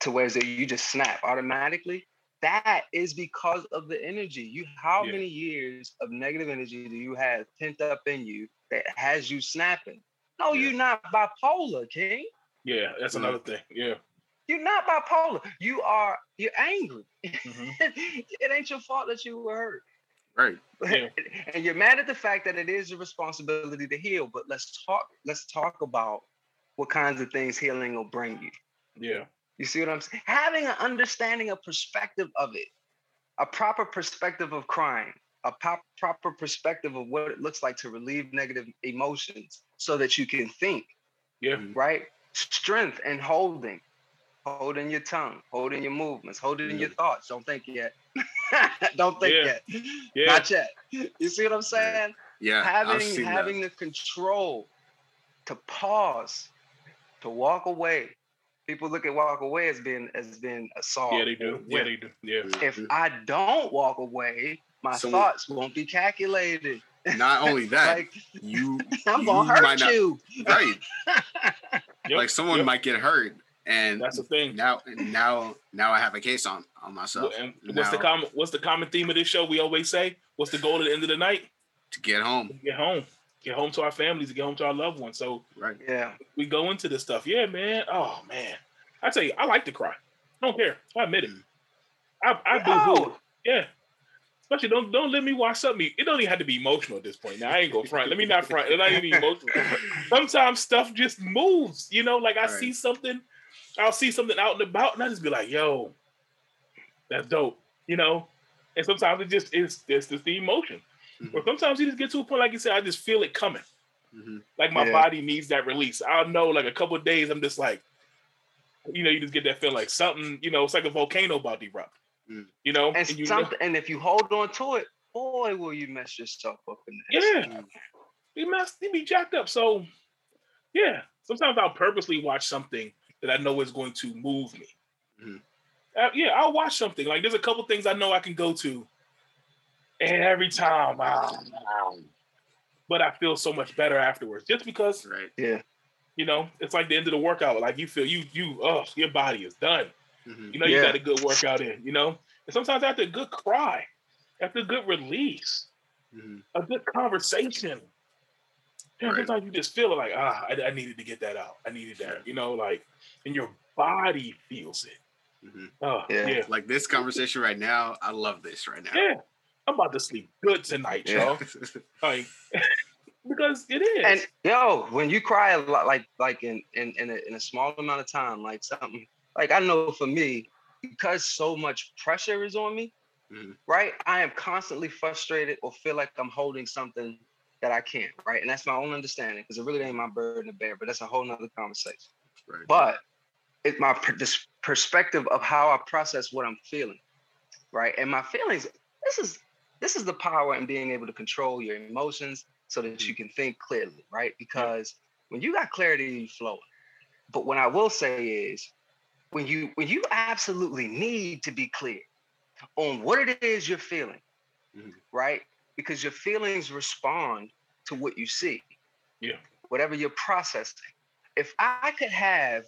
to where you just snap automatically, that is because of the energy. You how yeah. many years of negative energy do you have pent up in you that has you snapping? No, yeah. you're not bipolar, King. Yeah, that's mm-hmm. another thing. Yeah. You're not bipolar. You are you're angry. Mm-hmm. *laughs* it ain't your fault that you were hurt. Right. Yeah. *laughs* and you're mad at the fact that it is your responsibility to heal. But let's talk, let's talk about what kinds of things healing will bring you. Yeah. You see what I'm saying? Having an understanding, a perspective of it, a proper perspective of crying, a pop, proper perspective of what it looks like to relieve negative emotions so that you can think. Yeah. Right? strength and holding, holding your tongue, holding your movements, holding mm. your thoughts. Don't think yet. *laughs* Don't think yeah. yet. Yeah. Not yet. You see what I'm saying? Yeah. Having having that. the control to pause, to walk away, people look at walk away as being as being a song. Yeah, they do. Yeah, they do. Yeah. If I don't walk away, my Someone, thoughts won't be calculated. Not only *laughs* that, like, you *laughs* I'm you gonna hurt not, you. Right. *laughs* yep, like someone yep. might get hurt. And that's the thing. Now now now I have a case on on myself. Well, what's the common what's the common theme of this show? We always say, what's the goal at the end of the night? To get home. To get home. Get home to our families, to get home to our loved ones. So right. Yeah. We go into this stuff. Yeah, man. Oh man. I tell you, I like to cry. I don't care. I admit it. I I boo hoo. Yeah. Especially don't don't let me watch something. It don't even have to be emotional at this point. Now I ain't gonna front. Let me not front. It not even emotional. Sometimes stuff just moves. You know, like I right. see something, I'll see something out and about, and I just be like, "Yo, that's dope." You know, and sometimes it just is. It's just the emotion. Mm-hmm. Or sometimes you just get to a point, like you said, I just feel it coming. Mm-hmm. Like my yeah. body needs that release. I'll know, like a couple days, I'm just like, you know, you just get that feeling like something. You know, it's like a volcano about to erupt. Mm. You know, and, and you something, know. and if you hold on to it, boy, will you mess yourself up in the Yeah, you mess, you be jacked up. So, yeah, sometimes I'll purposely watch something that I know is going to move me. Mm. Uh, yeah, I'll watch something like there's a couple things I know I can go to, and every time, um, but I feel so much better afterwards just because. Right. Yeah. You know, it's like the end of the workout. Like you feel you you oh your body is done. Mm-hmm. You know, you got a good workout in, you know? And sometimes after a good cry, after a good release, mm-hmm. a good conversation, right. sometimes you just feel like, ah, I, I, needed to get that out. I needed that, you know, like, and your body feels it. Mm-hmm. Oh, yeah. yeah. Like this conversation right now, I love this right now. Yeah. I'm about to sleep good tonight, yeah. y'all. like, *laughs* because it is. And yo, when you cry a lot, like like in in in a, in a small amount of time, like something like I know for me, because so much pressure is on me, mm-hmm. right? I am constantly frustrated or feel like I'm holding something that I can't, right? And that's my own understanding because it really ain't my burden to bear, but that's a whole nother conversation. Right. But it's my this perspective of how I process what I'm feeling, right? And my feelings, this is this is the power in being able to control your emotions so that you can think clearly, right? Because when you got clarity, you flow. But what I will say is when you when you absolutely need to be clear on what it is you're feeling, mm-hmm. right? Because your feelings respond to what you see. Yeah. Whatever you're processing. If I could have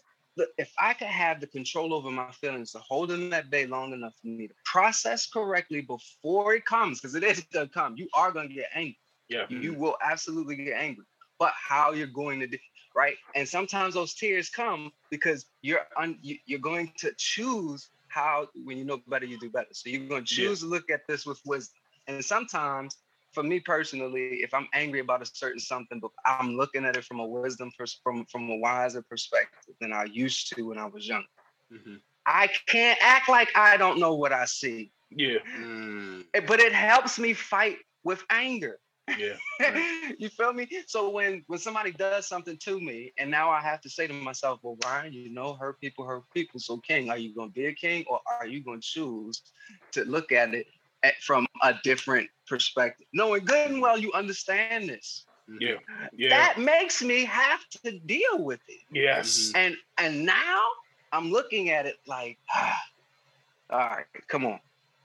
if I could have the control over my feelings to hold them that bay long enough for me to process correctly before it comes, because it is gonna come. You are gonna get angry. Yeah. You will absolutely get angry. But how you're going to do right? And sometimes those tears come because you're un, you're going to choose how when you know better you do better. So you're going to choose yeah. to look at this with wisdom. And sometimes, for me personally, if I'm angry about a certain something, but I'm looking at it from a wisdom from from a wiser perspective than I used to when I was young. Mm-hmm. I can't act like I don't know what I see. Yeah. Mm. But it helps me fight with anger. Yeah. *laughs* you feel me? So when when somebody does something to me, and now I have to say to myself, well, Ryan, you know, hurt people hurt people. So king, are you gonna be a king or are you gonna choose to look at it at, from a different perspective? Knowing good and well you understand this. Yeah. Yeah. That makes me have to deal with it. Yes. And and now I'm looking at it like, ah, *sighs* all right, come on.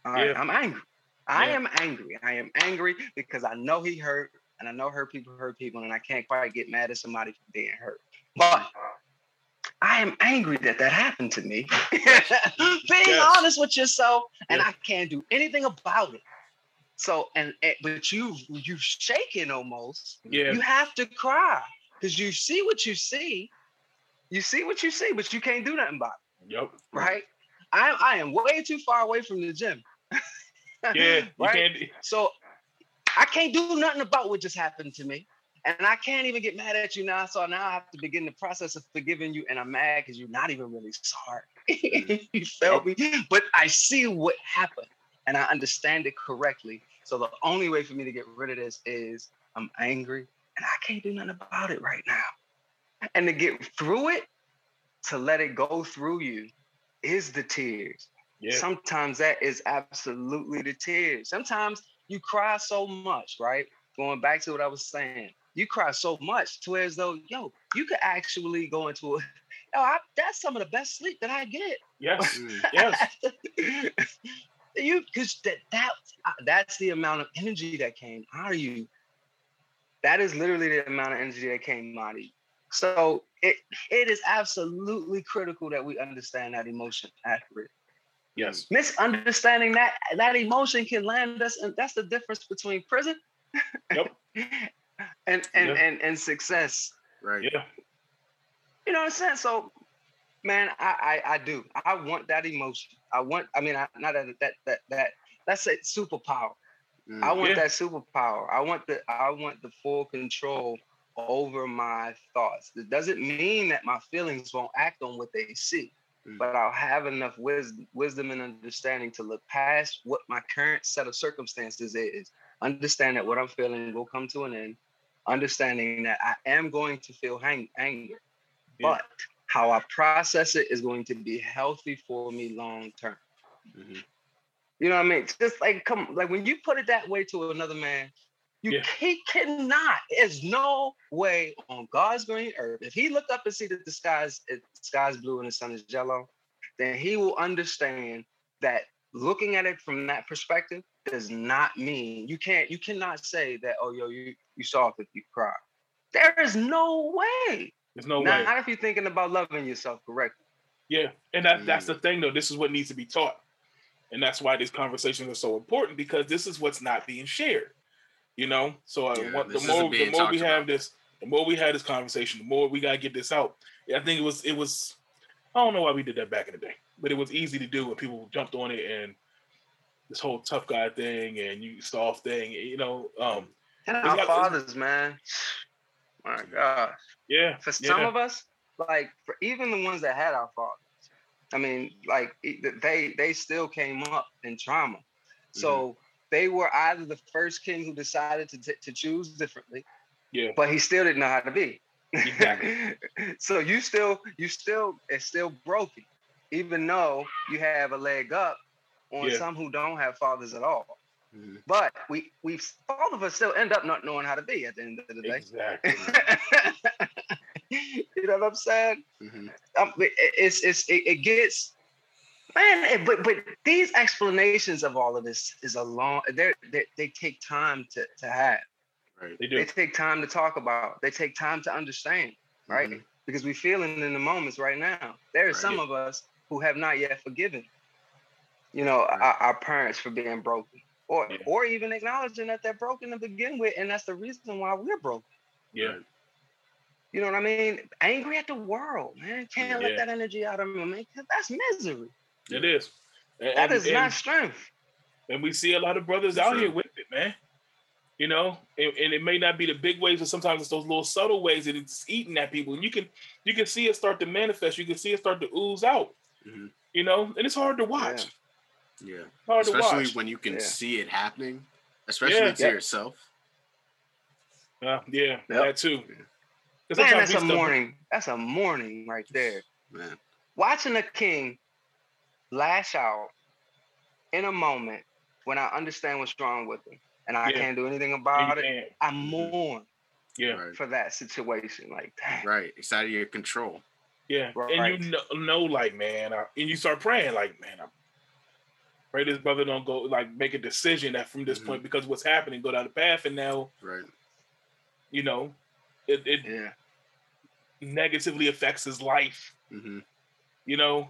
All right, yeah. I'm angry. I am angry. I am angry because I know he hurt and I know hurt people hurt people and I can't quite get mad at somebody for being hurt. But I am angry that that happened to me. *laughs* *laughs* Being yes. honest with yourself, and yeah. I can't do anything about it. So, and, and but you you shaking almost. Yeah. You have to cry because you see what you see. You see what you see, but you can't do nothing about it. Yep. Right. I I am way too far away from the gym. Yeah, *laughs* right. So I can't do nothing about what just happened to me. And I can't even get mad at you now. So now I have to begin the process of forgiving you. And I'm mad because you're not even really sorry. Mm. *laughs* you felt me? But I see what happened and I understand it correctly. So the only way for me to get rid of this is I'm angry and I can't do nothing about it right now. And to get through it, to let it go through you, is the tears. Yeah. Sometimes that is absolutely the tears. Sometimes you cry so much, right? Going back to what I was saying, you cry so much to as though, yo, you could actually go into a oh, I, that's some of the best sleep that I get. Yes, mm. *laughs* yes. you because that that uh, that's the amount of energy that came out of you. That is literally the amount of energy that came out of you. So it it is absolutely critical that we understand that emotion accurately. Yes. Misunderstanding that that emotion can land us, and that's the difference between prison yep. *laughs* and and, yep. and and success. Right. Yeah. You know what I'm saying? So, man, I I, I do. I want that emotion. I want. I mean, I, not that that that that that's a superpower. Mm, I want yeah. that superpower. I want the I want the full control over my thoughts. It doesn't mean that my feelings won't act on what they see, mm. but I'll have enough wisdom, wisdom and understanding to look past what my current set of circumstances is. Understand that what I'm feeling will come to an end. Understanding that I am going to feel hang- anger, yeah. but how I process it is going to be healthy for me long term. Mm-hmm. You know what I mean? Just like come, like when you put it that way to another man, you yeah. he cannot. There's no way on God's green earth. If he looked up and see that the sky's the sky's blue and the sun is yellow, then he will understand that looking at it from that perspective does not mean you can't you cannot say that oh yo you you soft if you cry. There is no way. There's no now, way. Not if you're thinking about loving yourself correctly. Yeah, and that that's the mm. thing though. This is what needs to be taught, and that's why these conversations are so important because this is what's not being shared. You know, so uh, yeah, the more the more we have about. this, the more we had this conversation, the more we gotta get this out. I think it was it was. I don't know why we did that back in the day, but it was easy to do when people jumped on it and this whole tough guy thing and you soft thing. You know, um, and our fathers, man. *sighs* My gosh. Yeah. For some of us, like for even the ones that had our fathers, I mean, like they they still came up in trauma. So mm-hmm they were either the first king who decided to, t- to choose differently, yeah, but he still didn't know how to be. Exactly. *laughs* so you still, you still, it's still broken, even though you have a leg up on yeah. some who don't have fathers at all. Mm-hmm. But we, we, all of us still end up not knowing how to be at the end of the day. Exactly. *laughs* you know what I'm saying? Mm-hmm. Um, it, it's, it's, it, it gets man eh, but but these explanations of all of this is a long they they take time to to have right they do they take time to talk about they take time to understand right mm-hmm. because we're feeling in the moments right now there are right. some of us who have not yet forgiven you know right. our, our, parents for being broken or yeah. or even acknowledging that they're broken to begin with and that's the reason why we're broken yeah you know what I mean? Angry at the world, man. Can't yeah. let that energy out of me, man. That's misery. It is. And, that is and, not strength. And we see a lot of brothers out here with it, man. You know, and, and, it may not be the big ways, but sometimes it's those little subtle ways that it's eating at people. And you can you can see it start to manifest. You can see it start to ooze out. Mm-hmm. You know, and it's hard to watch. Yeah, yeah. Hard especially when you can yeah. see it happening, especially yeah. to yourself. Uh, yeah, yep. that too. Man, that's a mourning. That's a mourning right there. Man, watching a king lash out in a moment when I understand what's wrong with them and I yeah. can't do anything about it. Can. I mm-hmm. mourn yeah. for that situation. Like that. Right. It's out of your control. Yeah. Right. And you know, know like, man, I, and you start praying, like, man, I pray this brother don't go like make a decision that from this mm-hmm. point because what's happening, go down the path and now right. You know, it, it yeah. negatively affects his life. Mm-hmm. You know,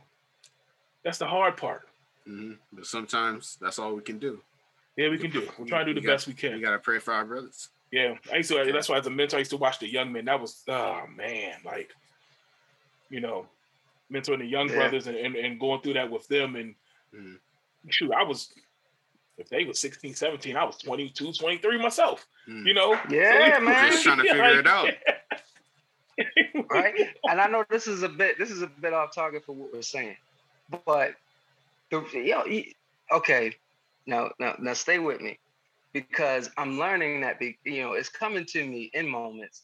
that's the hard part. Mm-hmm. But sometimes that's all we can do. Yeah, we can do. We're trying to do the best we can. We gotta pray for our brothers. Yeah, I used to. That's why as a mentor, I used to watch the young men. That was oh man, like you know, mentoring the young yeah. brothers and, and, and, going through that with them. And mm. shoot, I was if they were 16, 17, I was 22, 23 myself. Mm. You know? Yeah, so, *laughs* man. Just trying to figure like, it out. right? And I know this is a bit this is a bit off target for what we're saying. But the you know, okay, now now now stay with me because I'm learning that be, you know it's coming to me in moments.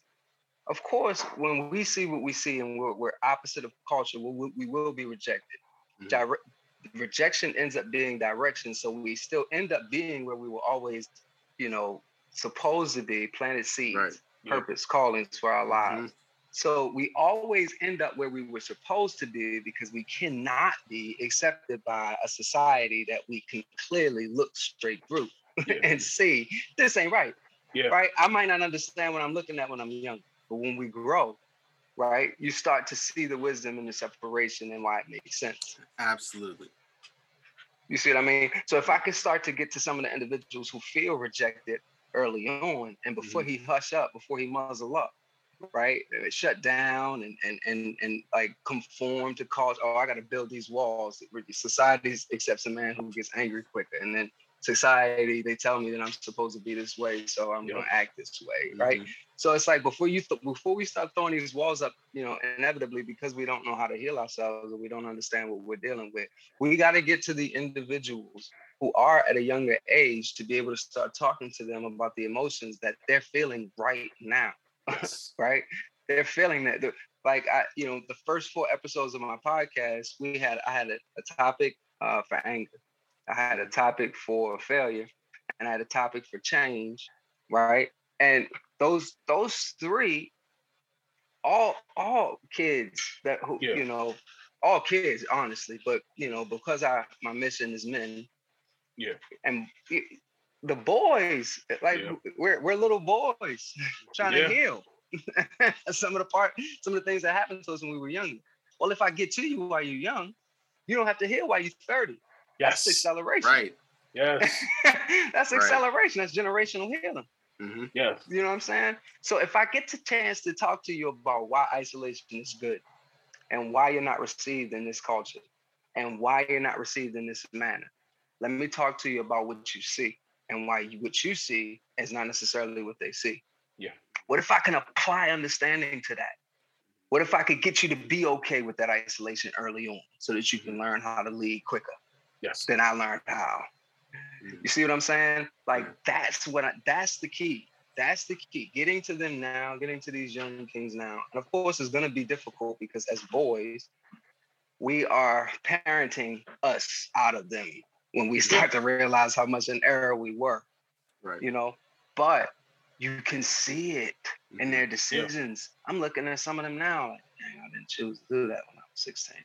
Of course, when we see what we see and we're, we're opposite of culture, we, we will be rejected. Mm-hmm. Direct, rejection ends up being direction, so we still end up being where we were always, you know, supposed to be, planted seeds, right. purpose, yeah. callings for our lives. Mm-hmm. So we always end up where we were supposed to be because we cannot be accepted by a society that we can clearly look straight through *laughs* yeah. and see this ain't right. Yeah. Right. I might not understand what I'm looking at when I'm young, but when we grow, right, you start to see the wisdom and the separation and why it makes sense. Absolutely. You see what I mean? So if I can start to get to some of the individuals who feel rejected early on, and before mm-hmm. he hush up, before he muzzle up, right? Shut down and and and and like conform to cause. Oh, I got to build these walls. Society accepts a man who gets angry quicker, and then society they tell me that I'm supposed to be this way, so I'm gonna act this way, mm-hmm. right? So it's like before you th- before we start throwing these walls up, you know, inevitably because we don't know how to heal ourselves or we don't understand what we're dealing with, we got to get to the individuals who are at a younger age to be able to start talking to them about the emotions that they're feeling right now. *laughs* right? They're feeling that. Like I, you know, the first four episodes of my podcast, we had I had a, a topic uh, for anger, I had a topic for failure, and I had a topic for change, right? And those those three, all all kids that who yeah. you know, all kids honestly, but you know because I my mission is men. Yeah. And the boys, like yeah. we're we're little boys *laughs* trying yeah. to heal. *laughs* some of the part, some of the things that happened to us when we were younger. Well, if I get to you while you're young, you don't have to heal while you're 30. Yes. That's acceleration. Right. Yes. *laughs* That's acceleration. Right. That's generational healing. Mm-hmm. Yeah. You know what I'm saying? So if I get the chance to talk to you about why isolation is good and why you're not received in this culture and why you're not received in this manner, let me talk to you about what you see and why you, what you see is not necessarily what they see. Yeah. What if I can apply understanding to that? What if I could get you to be okay with that isolation early on so that you can learn how to lead quicker? Yes. Than I learned how. You see what I'm saying? Like that's what I, that's the key. That's the key. Getting to them now, getting to these young kings now. And of course, it's going to be difficult because as boys, we are parenting us out of them when we start to realize how much in error we were. Right. You know, but you can see it in mm-hmm. their decisions. Yeah. I'm looking at some of them now, like, dang, I didn't choose to do that when I was 16.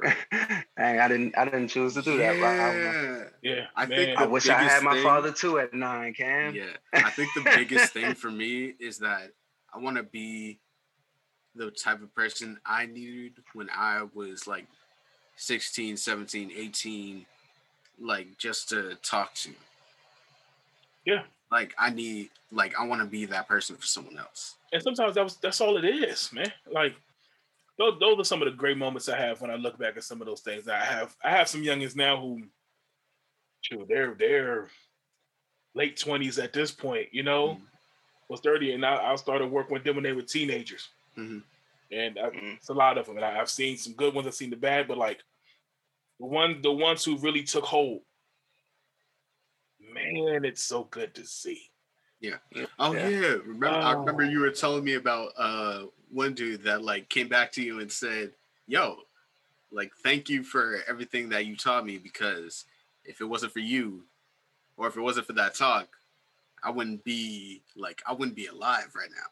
*laughs* Dang, I didn't I didn't choose to do that. Um, yeah, yeah. I think I wish I had my thing, father too at nine, Cam. Yeah. I think the biggest thing *laughs* for me is that I want to be the type of person I needed when I was like 16, 17, 18, like just to talk to. Yeah. Like I need like I want to be that person for someone else. And sometimes that was that's all it is, man. Like those, those are some of the great moments I have when I look back at some of those things. I have I have some youngins now who shoot, they're they're late twenties at this point, you know. Mm-hmm. Was 30 and I, I started working with them when they were teenagers. Mm-hmm. And I, mm-hmm. it's a lot of them. And I, I've seen some good ones, I've seen the bad, but like the one the ones who really took hold man it's so good to see yeah. Oh yeah, yeah. remember oh. i remember you were telling me about uh one dude that like came back to you and said yo like thank you for everything that you taught me because if it wasn't for you or if it wasn't for that talk i wouldn't be like i wouldn't be alive right now.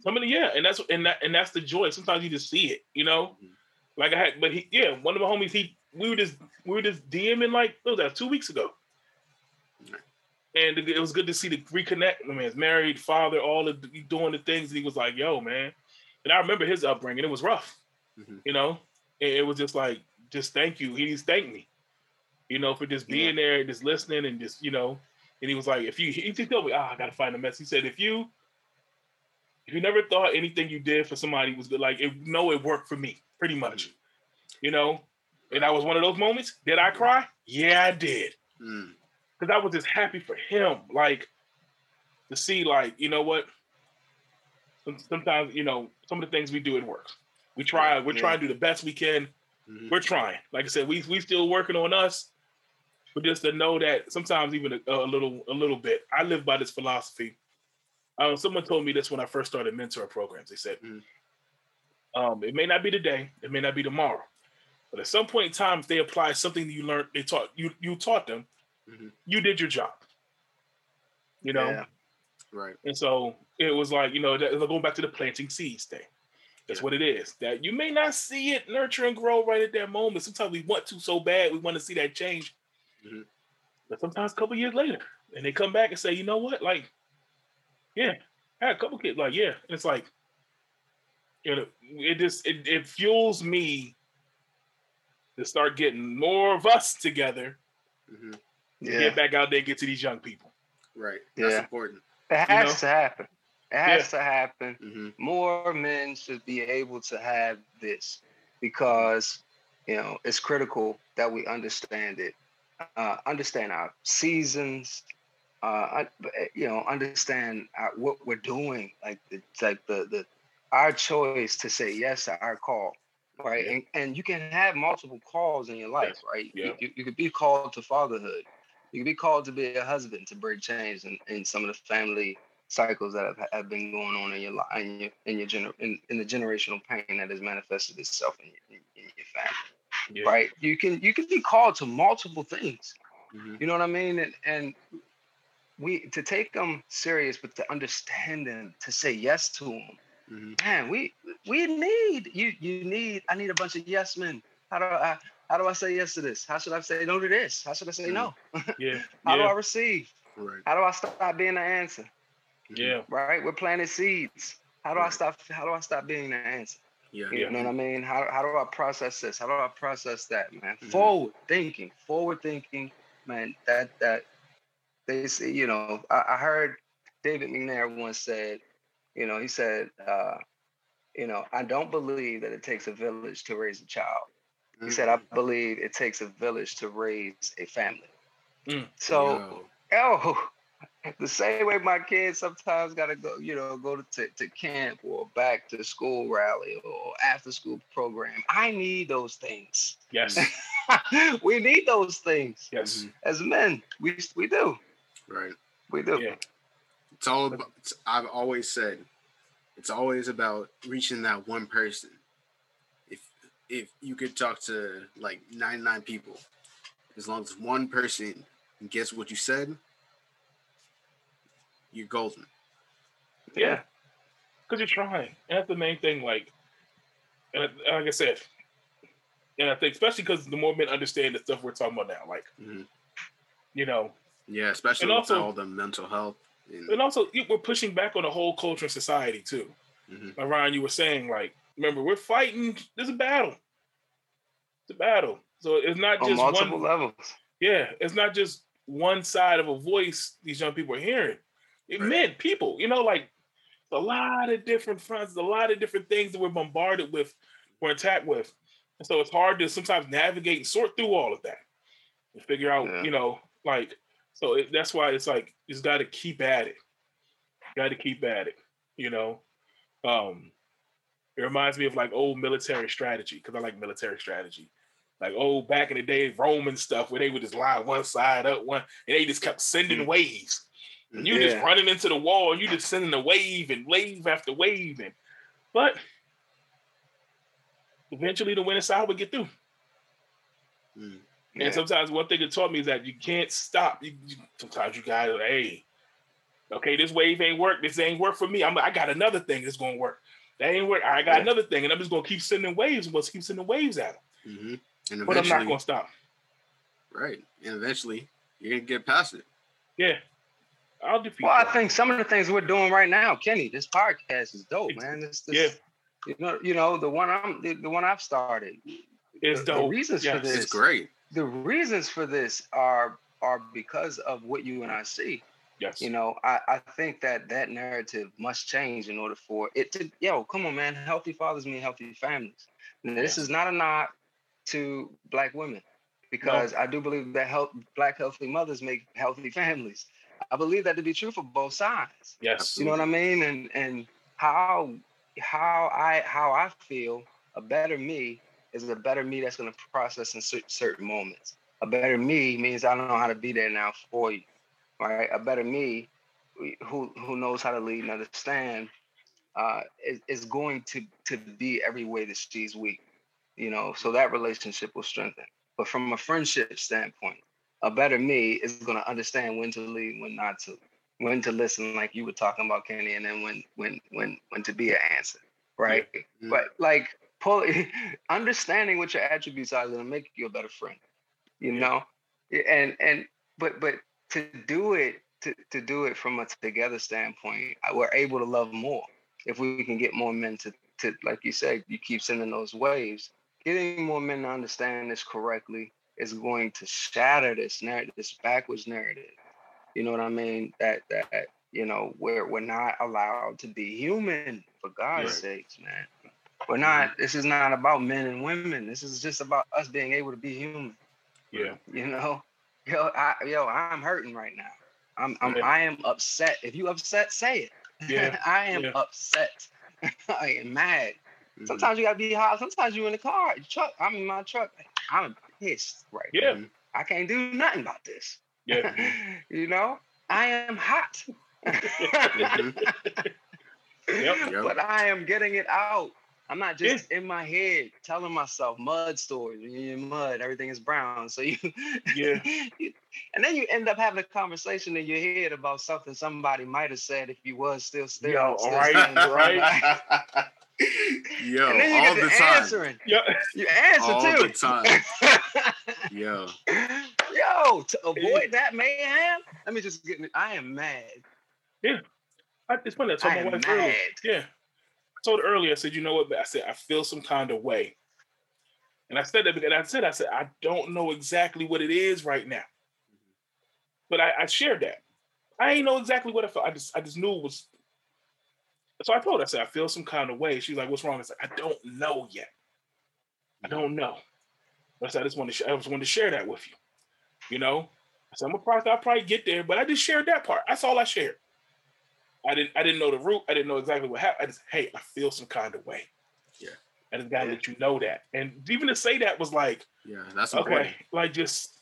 Somebody yeah and that's and that and that's the joy. Sometimes you just see it you know? Mm-hmm. like i had but he yeah one of my homies he we were just we were just DMing like what was that two weeks ago, and it was good to see the reconnect. I mean, married, father, all of the, doing the things. he was like, "Yo, man," and I remember his upbringing. It was rough, mm-hmm. you know. And it was just like, just thank you. He just thanked me, you know, for just being yeah. there, and just listening, and just you know. And he was like, "If you," he just told me, "Ah, oh, I gotta find a mess." He said, "If you." If you never thought anything you did for somebody was good, like it, no, it worked for me, pretty much. Mm-hmm. You know, and that was one of those moments. Did I cry? Yeah, I did. Because. I was just happy for him. Like to see, like, you know what? Sometimes, you know, some of the things we do, it works. We try, we're yeah. trying to do the best we can. Mm-hmm. We're trying. Like I said, we we still working on us. But just to know that sometimes even a, a little a little bit. I live by this philosophy. Um, someone told me this when I first started mentor programs. They said, mm. um, it may not be today, it may not be tomorrow, but at some point in time, if they apply something you learned, they taught you you taught them, mm-hmm. you did your job. You know, yeah. right? And so it was like you know going back to the planting seeds thing. That's yeah. what it is. That you may not see it nurture and grow right at that moment. Sometimes we want to so bad, we want to see that change. Mm-hmm. But sometimes a couple years later, and they come back and say, you know what? Like, yeah, I had a couple kids. Like, yeah. And it's like, you know, it just it, it fuels me to start getting more of us together. Mm-hmm. Yeah. Get back out there and get to these young people. Right. That's yeah. important. It has you know? to happen. It has yeah. to happen. Mm-hmm. More men should be able to have this because you know it's critical that we understand it, uh, understand our seasons, uh, you know, understand our, what we're doing. Like it's like the the our choice to say yes to our call, right? Yeah. And and you can have multiple calls in your life, yes. right? Yeah. You, you could be called to fatherhood. You can be called to be a husband to bring change in, in some of the family cycles that have, have been going on in your life in your in your gener- in, in the generational pain that has manifested itself in your, in, in your family yeah. right you can you can be called to multiple things mm-hmm. you know what i mean and and we to take them serious but to understand them to say yes to them mm-hmm. man we we need you you need i need a bunch of yes men how do i how do i say yes to this how should i say no to this how should i say no *laughs* yeah how yeah. do i receive right. how do i stop being the answer yeah. Right? We're planting seeds. How do I stop how do I stop being the answer? Yeah. You yeah. know what I mean? How, how do I process this? How do I process that, man? Mm-hmm. Forward thinking, forward thinking, man. That that they say, you know, I, I heard David McNair once said, you know, he said, uh, you know, I don't believe that it takes a village to raise a child. He said, I believe it takes a village to raise a family. Mm. So, Yo. oh, *laughs* the same way my kids sometimes got to go, you know, go to, to camp or back to school rally or after school program. I need those things. Yes. *laughs* we need those things. Yes. As men, we we do. Right. We do. Yeah. It's all about, it's, I've always said it's always about reaching that one person. If you could talk to like 99 people, as long as one person gets what you said, you're golden. Yeah, because you're trying. And that's the main thing. Like, and like I said, and I think especially because the more men understand the stuff we're talking about now, like, mm-hmm. you know, yeah, especially and also, all the mental health, and, and also we're pushing back on the whole culture and society too. Mm-hmm. Ryan, you were saying like, remember, we're fighting. There's a battle. It's a battle. So it's not just on multiple one, levels. Yeah, it's not just one side of a voice these young people are hearing. It right. meant people, you know, like a lot of different fronts, a lot of different things that we're bombarded with, we're attacked with. And so it's hard to sometimes navigate and sort through all of that and figure out, yeah. you know, like, so it, that's why it's like, you just got to keep at it. Got to keep at it, you know. Um, it reminds me of like old military strategy because I like military strategy. Like oh, back in the day, Roman stuff where they would just line one side up, one, and they just kept sending mm-hmm. waves. And you yeah. just running into the wall, and you just sending a wave and wave after wave, and but eventually the winning side would get through. Mm. Yeah. And sometimes one thing it taught me is that you can't stop. You, you, sometimes you gotta, hey, okay, this wave ain't work. This ain't work for me. I'm, I got another thing that's gonna work. That ain't work. I got yeah. another thing, and I'm just gonna keep sending waves. I'm gonna keep sending waves at them. Mm-hmm. but I'm not gonna stop. Right, and eventually you're gonna get past it. Yeah, I'll defeat. Well, I think some of the things we're doing right now, Kenny, this podcast is dope, man. This, this, yeah. You know, you know the one I'm the, the one I've started. Is dope. The reasons yes. for this. It's great. The reasons for this are are because of what you and I see. Yes. You know, I, I think that that narrative must change in order for it to, yo, come on, man. Healthy fathers mean healthy families. Now, this is not a nod to black women because no. I do believe that help black healthy mothers make healthy families. I believe that to be true for both sides. Yes. You know what I mean? And and how how I how I feel a better me is a better me that's going to process in certain moments. A better me means I don't know how to be there now for you. Right? A better me who who knows how to lead and understand uh, is, is going to to be every way that she's weak. You know, so that relationship will strengthen. But from a friendship standpoint, a better me is going to understand when to lead, when not to, when to listen, like you were talking about, Kenny, and then when when when when to be an answer. right? Mm-hmm. But like pull *laughs* understanding what your attributes are is gonna make you a better friend. You yeah. know? And and but but to do it to, to do it from a together standpoint, we're able to love more if we can get more men to to like you said, you keep sending those waves. Getting more men to understand this correctly is going to shatter this narrative, this backwards narrative. You know what I mean? That that you know we're we're not allowed to be human for God's right. sakes, man. We're not. Mm-hmm. This is not about men and women. This is just about us being able to be human. Yeah. You know, yo, I, yo, I'm hurting right now. I'm, I'm yeah. I am upset. If you upset, say it. Yeah. *laughs* I am yeah. upset. *laughs* I am mad. Mm-hmm. Sometimes you gotta be hot. Sometimes you in the car, truck. I'm in my truck. I'm pissed right yeah. now. I can't do nothing about this. Yeah. *laughs* you know, I am hot. mm-hmm. yep. But I am getting it out. I'm not just yeah. in my head telling myself mud stories. You're mud, everything is brown. So you, yeah. *laughs* and then you end up having a conversation in your head about something somebody might have said if you was still still. Yo, still right, right. *laughs* Yo, and then you all the time. Answering. Yeah. You answer all too. All the time. *laughs* Yo. Yo, to avoid that mayhem, let me just get. I am mad. Yeah, I, it's funny. I told I my wife mad. earlier. Yeah, told earlier, I said, you know what? I said, I feel some kind of way. And I said that because I said, I said, I don't know exactly what it is right now. But I, I shared that. I ain't know exactly what I felt. I just I just knew it was. So I told her, I said, I feel some kind of way. She's like, what's wrong? I said, I don't know yet. I don't know. But I said, I just want to I just wanted to share that with you. You know? I said, I'm a probably I'll probably get there, but I just shared that part. That's all I shared. I didn't I didn't know the root. I didn't know exactly what happened. I just, hey, I feel some kind of way. Yeah. And I just gotta yeah. let you know that. And even to say that was like, yeah, that's okay. Important. Like just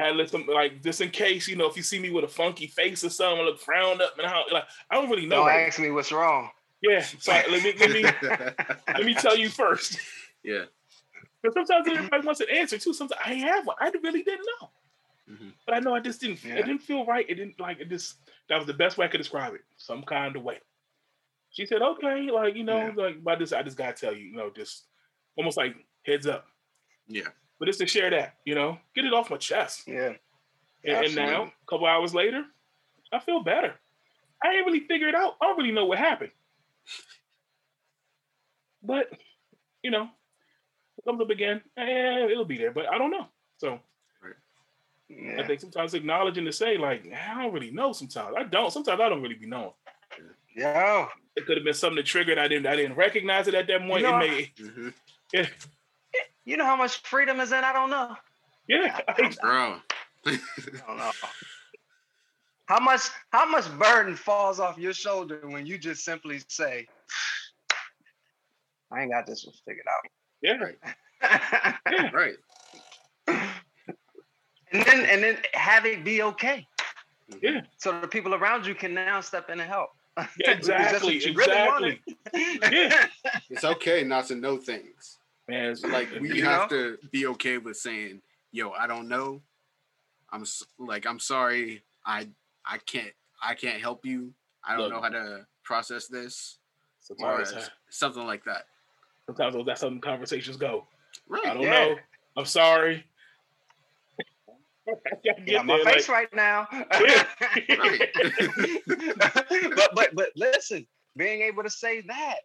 I let them like just in case, you know, if you see me with a funky face or something, look frowned up and how like I don't really know. Don't right. ask me what's wrong. Yeah. So let me let me *laughs* let me tell you first. Yeah. Because sometimes everybody wants an answer too. Sometimes I have one. I really didn't know. Mm-hmm. But I know I just didn't. Yeah. It didn't feel right. It didn't like it. Just that was the best way I could describe it. Some kind of way. She said, "Okay, like you know, yeah. like by this, I just gotta tell you, you know, just almost like heads up." Yeah. But just to share that, you know, get it off my chest. Yeah. And, and now, a couple hours later, I feel better. I ain't really figured it out. I don't really know what happened. But, you know, it comes up again, eh, it'll be there. But I don't know. So yeah. I think sometimes acknowledging to say, like, I don't really know sometimes. I don't. Sometimes I don't really be knowing. Yeah. It could have been something that triggered. I didn't I didn't recognize it at that point. You know, it may, *laughs* mm-hmm. yeah. You know how much freedom is in? I don't know. Yeah. Bro. *laughs* I don't know. How much how much burden falls off your shoulder when you just simply say, I ain't got this one figured out. Yeah. Right. yeah. *laughs* Right and then and then have it be okay. Yeah. So the people around you can now step in and help. *laughs* Yeah, exactly. exactly. *laughs* yeah. It's okay not to know things. Man, like we have know? to be okay with saying, "Yo, I don't know. I'm like, I'm sorry. I I can't I can't help you. I don't Look, know how to process this." Or something like that. Sometimes that's how conversations go. Right. I don't yeah. know. I'm sorry. Yeah, my there, face like, right now. *laughs* but but but listen, being able to say that,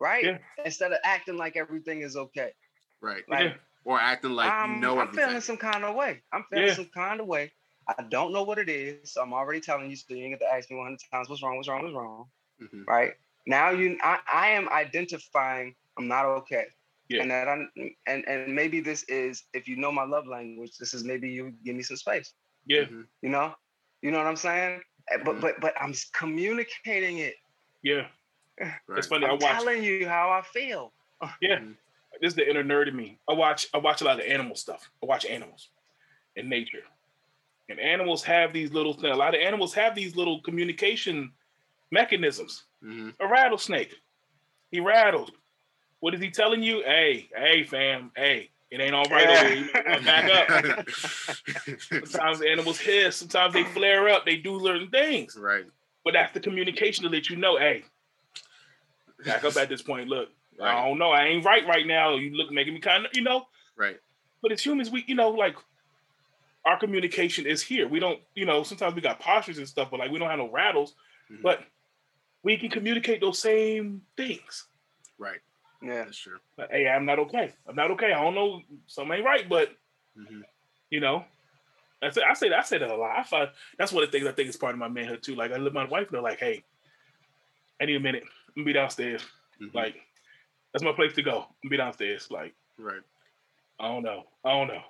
right? Yeah. Instead of acting like everything is okay. Right. Like, yeah. Or acting like um, you know I'm feeling some kind of way. I'm feeling some kind of way. I don't know what it is. So I'm already telling you, so you ain't get to ask me 100 times what's wrong, what's wrong, what's wrong. Mm-hmm. Right now, you, I, I am identifying I'm not okay. Yeah. And that I'm, and and maybe this is if you know my love language, this is maybe you give me some space. Yeah. Mm-hmm. You know, you know what I'm saying. Eh, mm-hmm. But but but I'm communicating it. Yeah. Right. It's funny. I'm I watch. Telling you how I feel. *sighs* Yeah. Mm-hmm. This is the inner nerd in me. I watch. I watch a lot of animal stuff. I watch animals in nature, and animals have these little. things. A lot of animals have these little communication mechanisms. Mm-hmm. A rattlesnake, he rattled what is he telling you? Hey, hey, fam, hey, it ain't all right over here. Back up. sometimes animals hiss. Sometimes they flare up. They do certain things. Right. But that's the communication to let you know, hey, back up at this point. Look, right. I don't know. I ain't right right now. You look making me kind of, you know. Right. But as humans, we, you know, like our communication is here. We don't, you know, sometimes we got postures and stuff, but like we don't have no rattles. Mm-hmm. But we can communicate those same things. Right. Yeah, that's true. But, hey, I'm not okay. I'm not okay. I don't know. Something ain't right, but mm-hmm. you know, I say I say that I say that a lot. I find that's one of the things I think is part of my manhood too. Like I let my wife know, like, hey, I need a minute. I'm gonna be downstairs. Mm-hmm. Like, that's my place to go. I'm be downstairs. Like, right. I don't know. I don't know.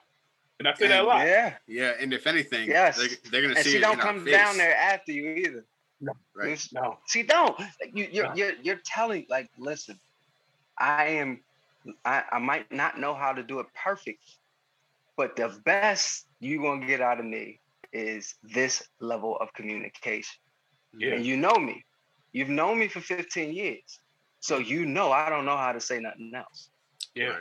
And I say and, that a lot. Yeah. Yeah. And if anything, yes. they're, they're gonna and see. She don't come down there after you either. No. Right. No. She don't. You, you're, no. you're you're telling like, listen, I am. I, I might not know how to do it perfect, but the best you're gonna get out of me is this level of communication. Yeah. And you know me. You've known me for 15 years. So you know I don't know how to say nothing else. Yeah.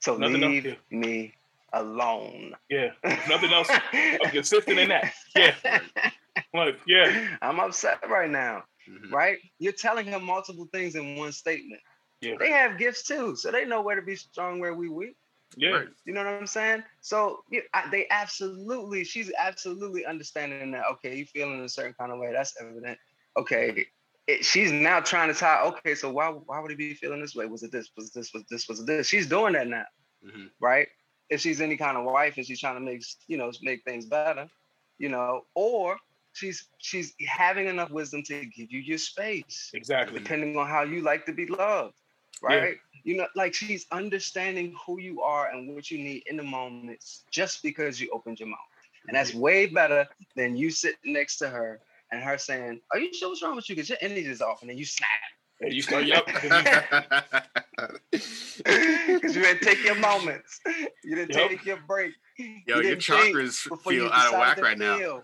So nothing leave else, yeah. me alone. Yeah. Nothing else. I'm consistent in that. Yeah. *laughs* Like, yeah. I'm upset right now. Mm-hmm. Right? You're telling him multiple things in one statement. Yeah. They have gifts too, so they know where to be strong, where we weak. Yeah. Right. You know what I'm saying? So yeah, I, they absolutely, she's absolutely understanding that. Okay, you feeling a certain kind of way. That's evident. Okay, it, she's now trying to tie. Okay, so why why would he be feeling this way? Was it this? Was this? Was this? Was this? She's doing that now, mm-hmm. right? If she's any kind of wife and she's trying to make you know make things better, you know, or she's she's having enough wisdom to give you your space. Exactly. Depending on how you like to be loved, right? Yeah. You know, like she's understanding who you are and what you need in the moments just because you opened your mouth. And that's mm-hmm. way better than you sitting next to her and her saying, "Are you sure what's wrong with you? Because your energy is off," and then you snap. And you start, yep. Because you didn't take your moments. You didn't yep. take your break. Yo, you your chakras feel out of whack right now.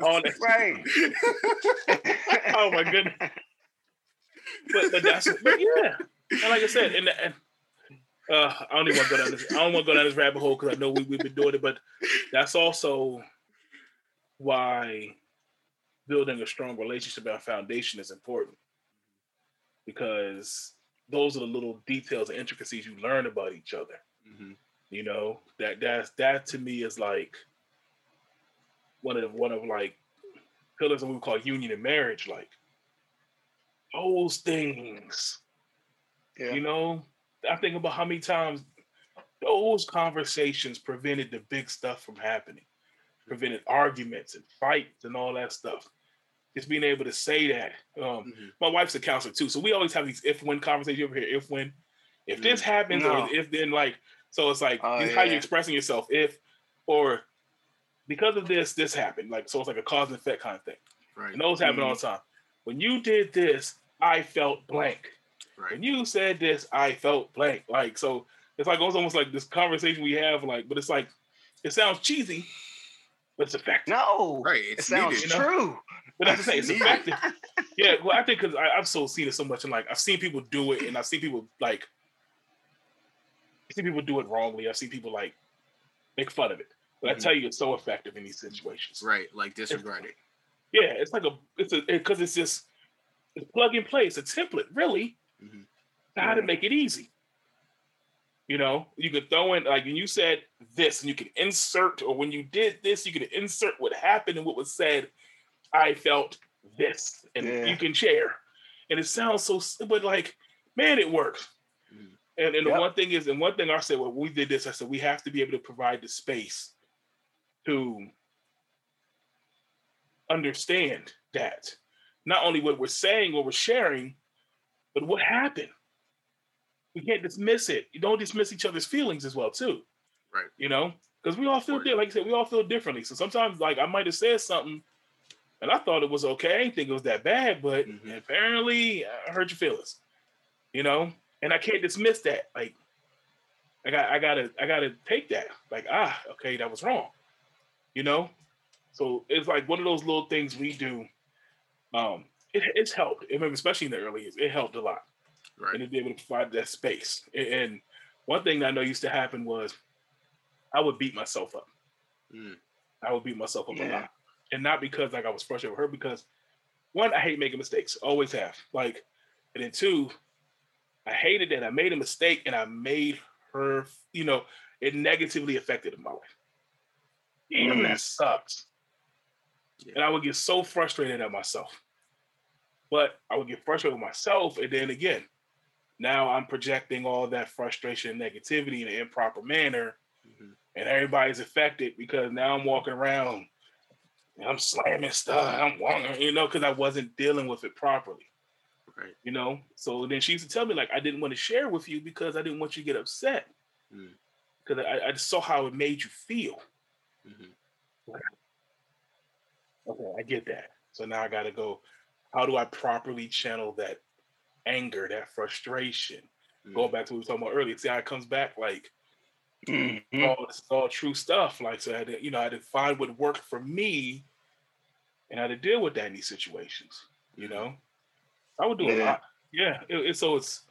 Oh, *laughs* right. *laughs* oh my goodness. But, but that's but yeah. And like I said, and, and uh, I don't even want to go down this. I don't want to go down this rabbit hole because I know we, we've been doing it, but that's also why building a strong relationship and foundation is important because those are the little details and intricacies you learn about each other. Mm-hmm. You know that that's that to me is like one of one of like pillars of what we call union and marriage. Like those things, yeah. you know. I think about how many times those conversations prevented the big stuff from happening, prevented arguments and fights and all that stuff just being able to say that. Um, mm-hmm. My wife's a counselor too, so we always have these if when conversations over here. If when, if mm-hmm. this happens, no. or if then like, so it's like oh, how you're expressing yourself. If or because of this, this happened. Like so, it's like a cause and effect kind of thing. Right. And those happen mm-hmm. all the time. When you did this, I felt blank. Right. When you said this, I felt blank. Like so, it's like it's almost like this conversation we have. Like, but it's like it sounds cheesy, but it's effective. No, right? it sounds needed, true. You know? But that's the say it's effective. *laughs* yeah, well, I think because I've so seen it so much, and like I've seen people do it, and I've seen people like I've seen people do it wrongly. I've seen people like make fun of it. But mm-hmm. I tell you, it's so effective in these situations. Right, like disregard it. Yeah, it's like a it's a because it, it's just it's plug and play. It's a template, really, mm-hmm. how to make it easy. You know, you could throw in like when you said this, and you can insert, or when you did this, you can insert what happened and what was said I felt this, and yeah. you can share. And it sounds so, but like, man, it works. And, and yep. the one thing is, and one thing I said, well, we did this, I said, we have to be able to provide the space to understand that not only what we're saying or we're sharing, but what happened. We can't dismiss it. You don't dismiss each other's feelings as well, too. Right. You know, because we all feel different. Like I said, we all feel differently. So sometimes, like I might have said something and I thought it was okay. I didn't think it was that bad, but mm-hmm. apparently I hurt your feelings. You know, and I can't dismiss that. Like, I got, I gotta, I gotta take that. Like, ah, okay, that was wrong. You know, so it's like one of those little things we do. Um, it, it's helped. I mean, especially in the early years, it helped a lot. Right. And to be able to provide that space. And one thing that I know used to happen was I would beat myself up. Mm. I would beat myself up yeah. a lot and not because like I was frustrated with her, because one, I hate making mistakes, always have. Like And then two, I hated that I made a mistake and I made her, you know, it negatively affected my life. Damn, mm. that sucks. Yeah. And I would get so frustrated at myself. But I would get frustrated with myself. And then again, now I'm projecting all that frustration and negativity in an improper manner. Mm-hmm. And everybody's affected because now I'm walking around and I'm slamming stuff. I'm walking, you know, because I wasn't dealing with it properly. Right. You know, so then she used to tell me like I didn't want to share with you because I didn't want you to get upset. Because mm. I, I saw how it made you feel. Mm-hmm. Okay, I get that. So now I got to go. How do I properly channel that anger, that frustration? Mm-hmm. Going back to what we were talking about earlier, see how it comes back like mm-hmm. all this is all true stuff. Like so, I had to, you know, I had to find what worked for me, and how to deal with that in these situations. You know, I would do yeah. a lot. Yeah, it, it, so it's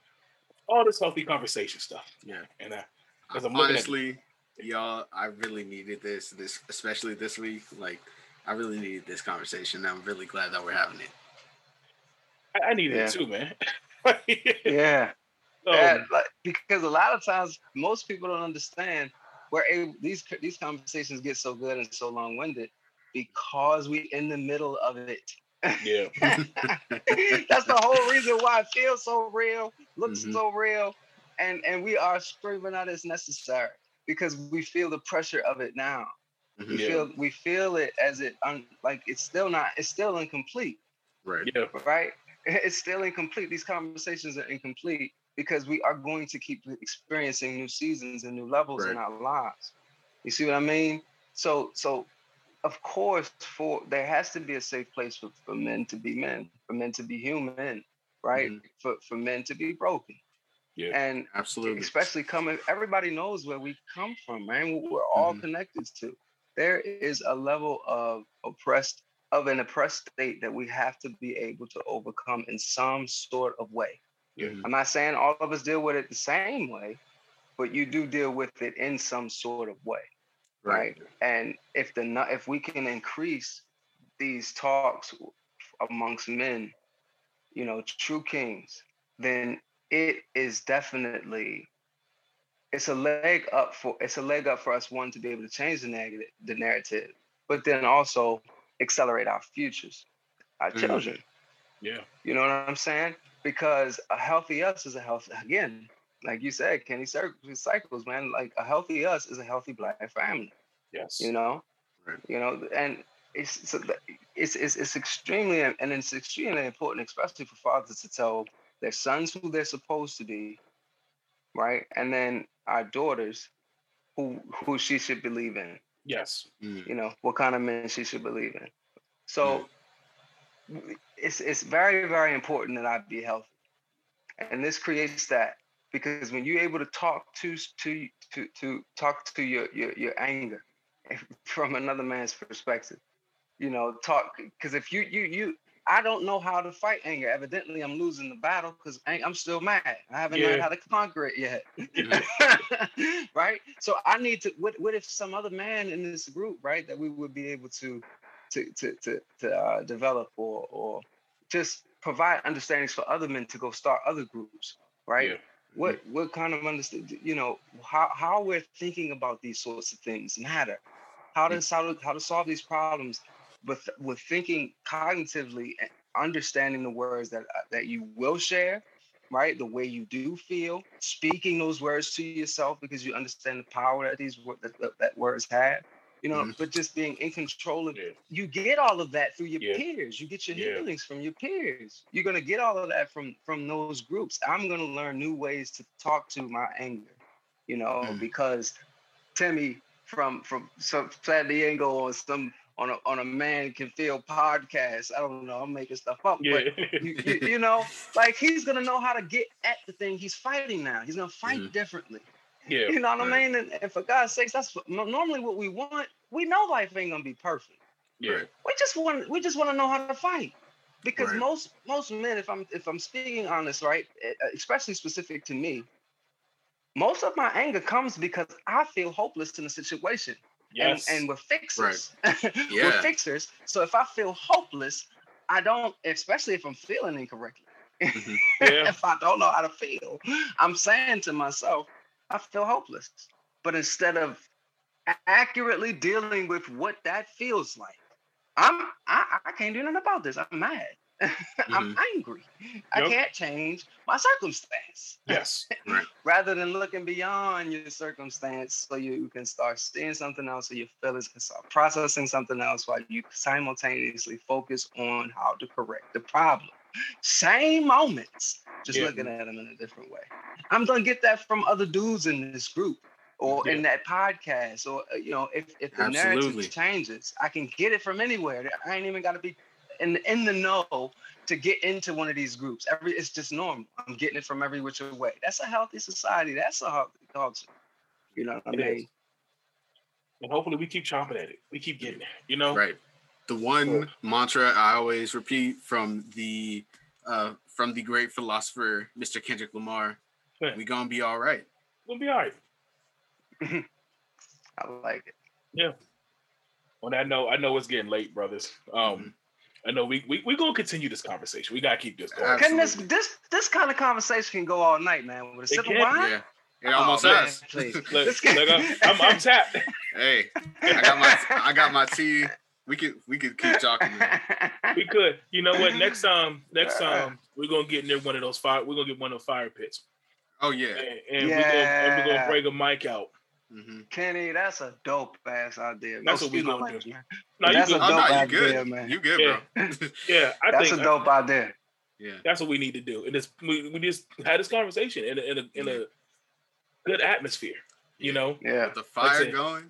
all this healthy conversation stuff. Yeah, and I, because I'm honestly, y'all, I really needed this. This especially this week, like I really needed this conversation. I'm really glad that we're having it. I, I needed yeah. it too, man. *laughs* yeah. So, that, like, because a lot of times most people don't understand where these these conversations get so good and so long winded because we in the middle of it. Yeah. *laughs* That's the whole reason why it feels so real, looks mm-hmm. so real, and and we are screaming out as necessary because we feel the pressure of it now. Mm-hmm. We yeah. feel we feel it as it un, like it's still not it's still incomplete. Right. Yeah. Right. *laughs* It's still incomplete. These conversations are incomplete because we are going to keep experiencing new seasons and new levels right. in our lives. You see what I mean? So so of course for there has to be a safe place for, for men to be men, for men to be human, right? Mm-hmm. For for men to be broken. Yeah, and absolutely, especially coming, everybody knows where we come from, man. We're all mm-hmm. connected to. There is a level of oppressed, of an oppressed state that we have to be able to overcome in some sort of way. Mm-hmm. I'm not saying all of us deal with it the same way, but you do deal with it in some sort of way, right? right? And if the if we can increase these talks amongst men, you know, true kings, then it is definitely it's a leg up for it's a leg up for us one to be able to change the negative the narrative but then also accelerate our futures our mm. children yeah you know what i'm saying because a healthy us is a healthy again like you said kenny cycles man like a healthy us is a healthy black family yes you know right. you know and it's, it's, it's it's extremely and it's extremely important especially for fathers to tell their sons who they're supposed to be, right? And then our daughters who who she should believe in. Yes. Mm. You know, what kind of men she should believe in. So mm. It's it's very, very important that I be healthy. And this creates that because when you're able to talk to to to to talk to your your, your anger *laughs* from another man's perspective, you know, talk because if you you you I don't know how to fight anger. Evidently, I'm losing the battle because I'm still mad. I haven't yeah. learned how to conquer it yet. *laughs* right? So I need to. What, what if some other man in this group, right, that we would be able to, to, to, to, to uh, develop or, or just provide understandings for other men to go start other groups, right? Yeah. What what kind of understand? You know how how we're thinking about these sorts of things matter. How to how to how to solve these problems with with thinking cognitively and understanding the words that uh, that you will share right the way you do feel speaking those words to yourself because you understand the power that these that, that words have you know mm-hmm. but just being in control of it you get all of that through your yeah. peers you get your yeah. healings from your peers you're going to get all of that from from those groups i'm going to learn new ways to talk to my anger you know mm. because timmy from from some San Diego or some on a on a man can feel podcast. I don't know. I'm making stuff up, yeah. but you, *laughs* you, you, know, like he's gonna know how to get at the thing he's fighting now. He's gonna fight mm differently. Yeah, you know what right. I mean. And, and, for God's sakes, that's normally what we want. We know life ain't gonna be perfect. Yeah, we just want we just want to know how to fight because right. most most men, if I'm if I'm speaking honest, right, especially specific to me, most of my anger comes because I feel hopeless in a situation. Yes. And, and we're fixers. Right. *laughs* Yeah. we're fixers. So if I feel hopeless, I don't, especially if I'm feeling incorrectly. Mm-hmm. *laughs* Yeah. if I don't know how to feel, I'm saying to myself, I feel hopeless. But instead of accurately dealing with what that feels like, I'm I, I can't do nothing about this. I'm mad. *laughs* Mm-hmm. I'm angry. Yep. I can't change my circumstance. Yes. *laughs* Right. Rather than looking beyond your circumstance so you can start seeing something else so your feelings can start processing something else while you simultaneously focus on how to correct the problem. Same moments, just yeah. looking at them in a different way. I'm gonna get that from other dudes in this group or yeah. in that podcast, or uh, you know, if if the Absolutely. narrative changes, I can get it from anywhere. I ain't even gotta be in in the know to get into one of these groups. Every it's just normal. I'm getting it from every which way. That's a healthy society. That's a healthy culture. You know what it I mean? Is. And hopefully we keep chomping at it. We keep getting there. You know, right? The one mantra I always repeat from the uh, from the great philosopher Mr. Kendrick Lamar: yeah. "We gonna be all right. We'll be all right." *clears throat* I like it. Yeah. On that note, I know it's getting late, brothers. Um, mm-hmm. I know we we we gonna continue this conversation. We gotta keep this going. Can this this this kind of conversation can go all night, man? With a sip of wine. Yeah. It almost oh, has. Please. *laughs* look, look, I'm, I'm *laughs* tapped. Hey, I got my I got my tea. We could we could keep talking. *laughs* We could. You know what? Next time, next time we're gonna get near one of those fire. We're gonna get one of the fire pits. Oh yeah. And, and yeah. we're gonna and we're gonna break a mic out. Mm-hmm. Kenny, that's a dope ass idea. That's what we gonna do. No, that's good. a dope oh, no, idea, good. man. You good, yeah. bro? yeah, I *laughs* that's think a dope I, idea. Yeah, that's what we need to do. And this, we, we just had this conversation in a, in a, in a good atmosphere. You know, yeah, With the fire going.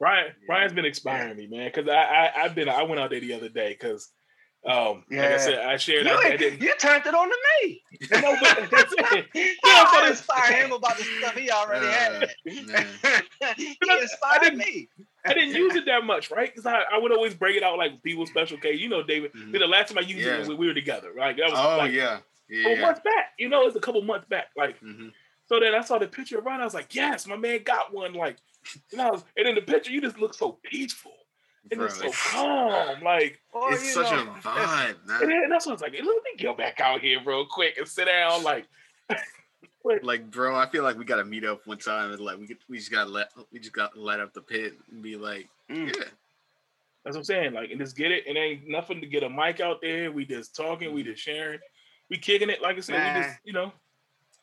Ryan, yeah. Ryan's been inspiring yeah. me, man. Because I, I, I've been, I went out there the other day because um, yeah. like I said, I shared. You, I, I you turned it on to me. *laughs* no, but that's *laughs* it. You know, inspire him about the stuff he already uh, had. *laughs* he inspired me. I didn't use it that much, right? Because I, I would always break it out like people's special case. You know, David. Mm-hmm. The last time I used yeah. it when we were together, right? That was oh like, yeah, yeah, couple months back. You know, it's a couple months back. Like, mm-hmm. so then I saw the picture of Ryan. I was like, yes, my man got one. Like, you know, and in the picture, you just look so peaceful and Bro, it's so calm. Like oh, it's such know, a vibe, *laughs* man. And that's what I was like. Let me get back out here real quick and sit down. *laughs* Like, like, bro, I feel like we gotta meet up one time and like we could, we just gotta let we just got to light up the pit and be like, mm. yeah. That's what I'm saying. Like, and just get it. It ain't nothing to get a mic out there. We just talking. We just sharing. We kicking it. Like I said, man. we just you know.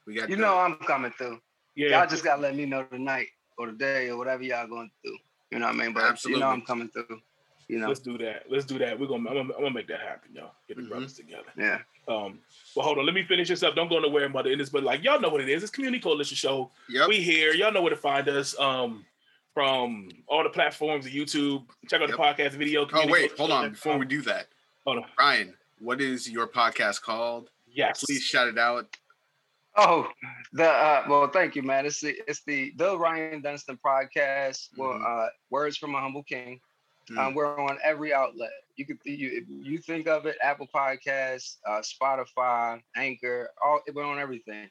We got. You know, I'm coming through. Yeah. Y'all just gotta let me know tonight or today or whatever y'all going through. You know what I mean? But Absolutely. you know I'm coming through. You know. Let's do that. Let's do that. We're gonna I'm, gonna I'm gonna, make that happen, y'all. Get the mm-hmm. brothers together. Yeah. Um, well, hold on. Let me finish this up. Don't go nowhere about it. This, but like y'all know what it is. It's Community Coalition Show. Yep. We here. Y'all know where to find us. Um, from all the platforms, the YouTube. Check out yep. the podcast video. Oh wait, hold on. Before we do that, hold on, Ryan. What is your podcast called? Yes. Please shout it out. Oh, the uh, well, thank you, man. It's the it's the the Ryan Dunston podcast. Mm-hmm. Well, uh, words from a humble king. Mm-hmm. Um, we're on every outlet. You could you you think of it, Apple Podcasts, uh, Spotify, Anchor. All we're on everything.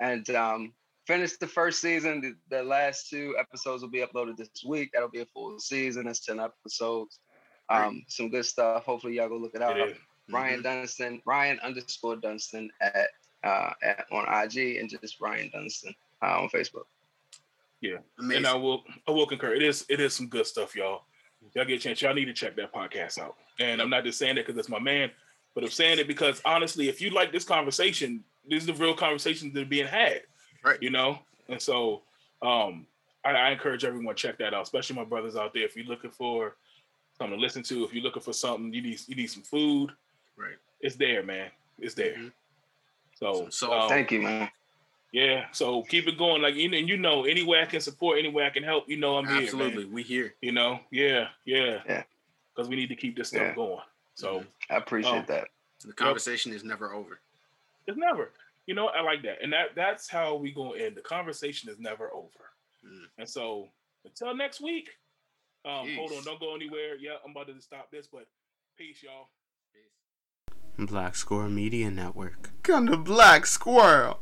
And um, finished the first season. The, the, last two episodes will be uploaded this week. That'll be a full season. That's ten episodes. Um, some good stuff. Hopefully, y'all go look it out. It Ryan mm-hmm. Dunston, Ryan underscore Dunston at uh, at, on IG and just Ryan Dunston uh, on Facebook. Yeah, Amazing. and I will I will concur. It is it is some good stuff, y'all. Y'all get a chance. Y'all need to check that podcast out. And I'm not just saying that because it's my man, but I'm saying it because honestly, if you like this conversation, these are the real conversations that are being had. Right. You know, and so um, I, I encourage everyone check that out, especially my brothers out there. If you're looking for something to listen to, if you're looking for something, you need you need some food. Right. It's there, man. It's there. Mm-hmm. So, so um, thank you, man. Yeah, so keep it going. Like you, and you know, any way I can support, any way I can help, you know, I'm Absolutely. here. Absolutely, we here. You know, yeah, yeah, yeah. Because we need to keep this stuff yeah. going. So mm-hmm. I appreciate um, that. The conversation yep. is never over. It's never. You know, I like that, and that that's how we gonna end. The conversation is never over. Mm. And so until next week. Um, hold on, don't go anywhere. Yeah, I'm about to stop this, but peace, y'all. Black Squirrel Media Network. Come to Black Squirrel.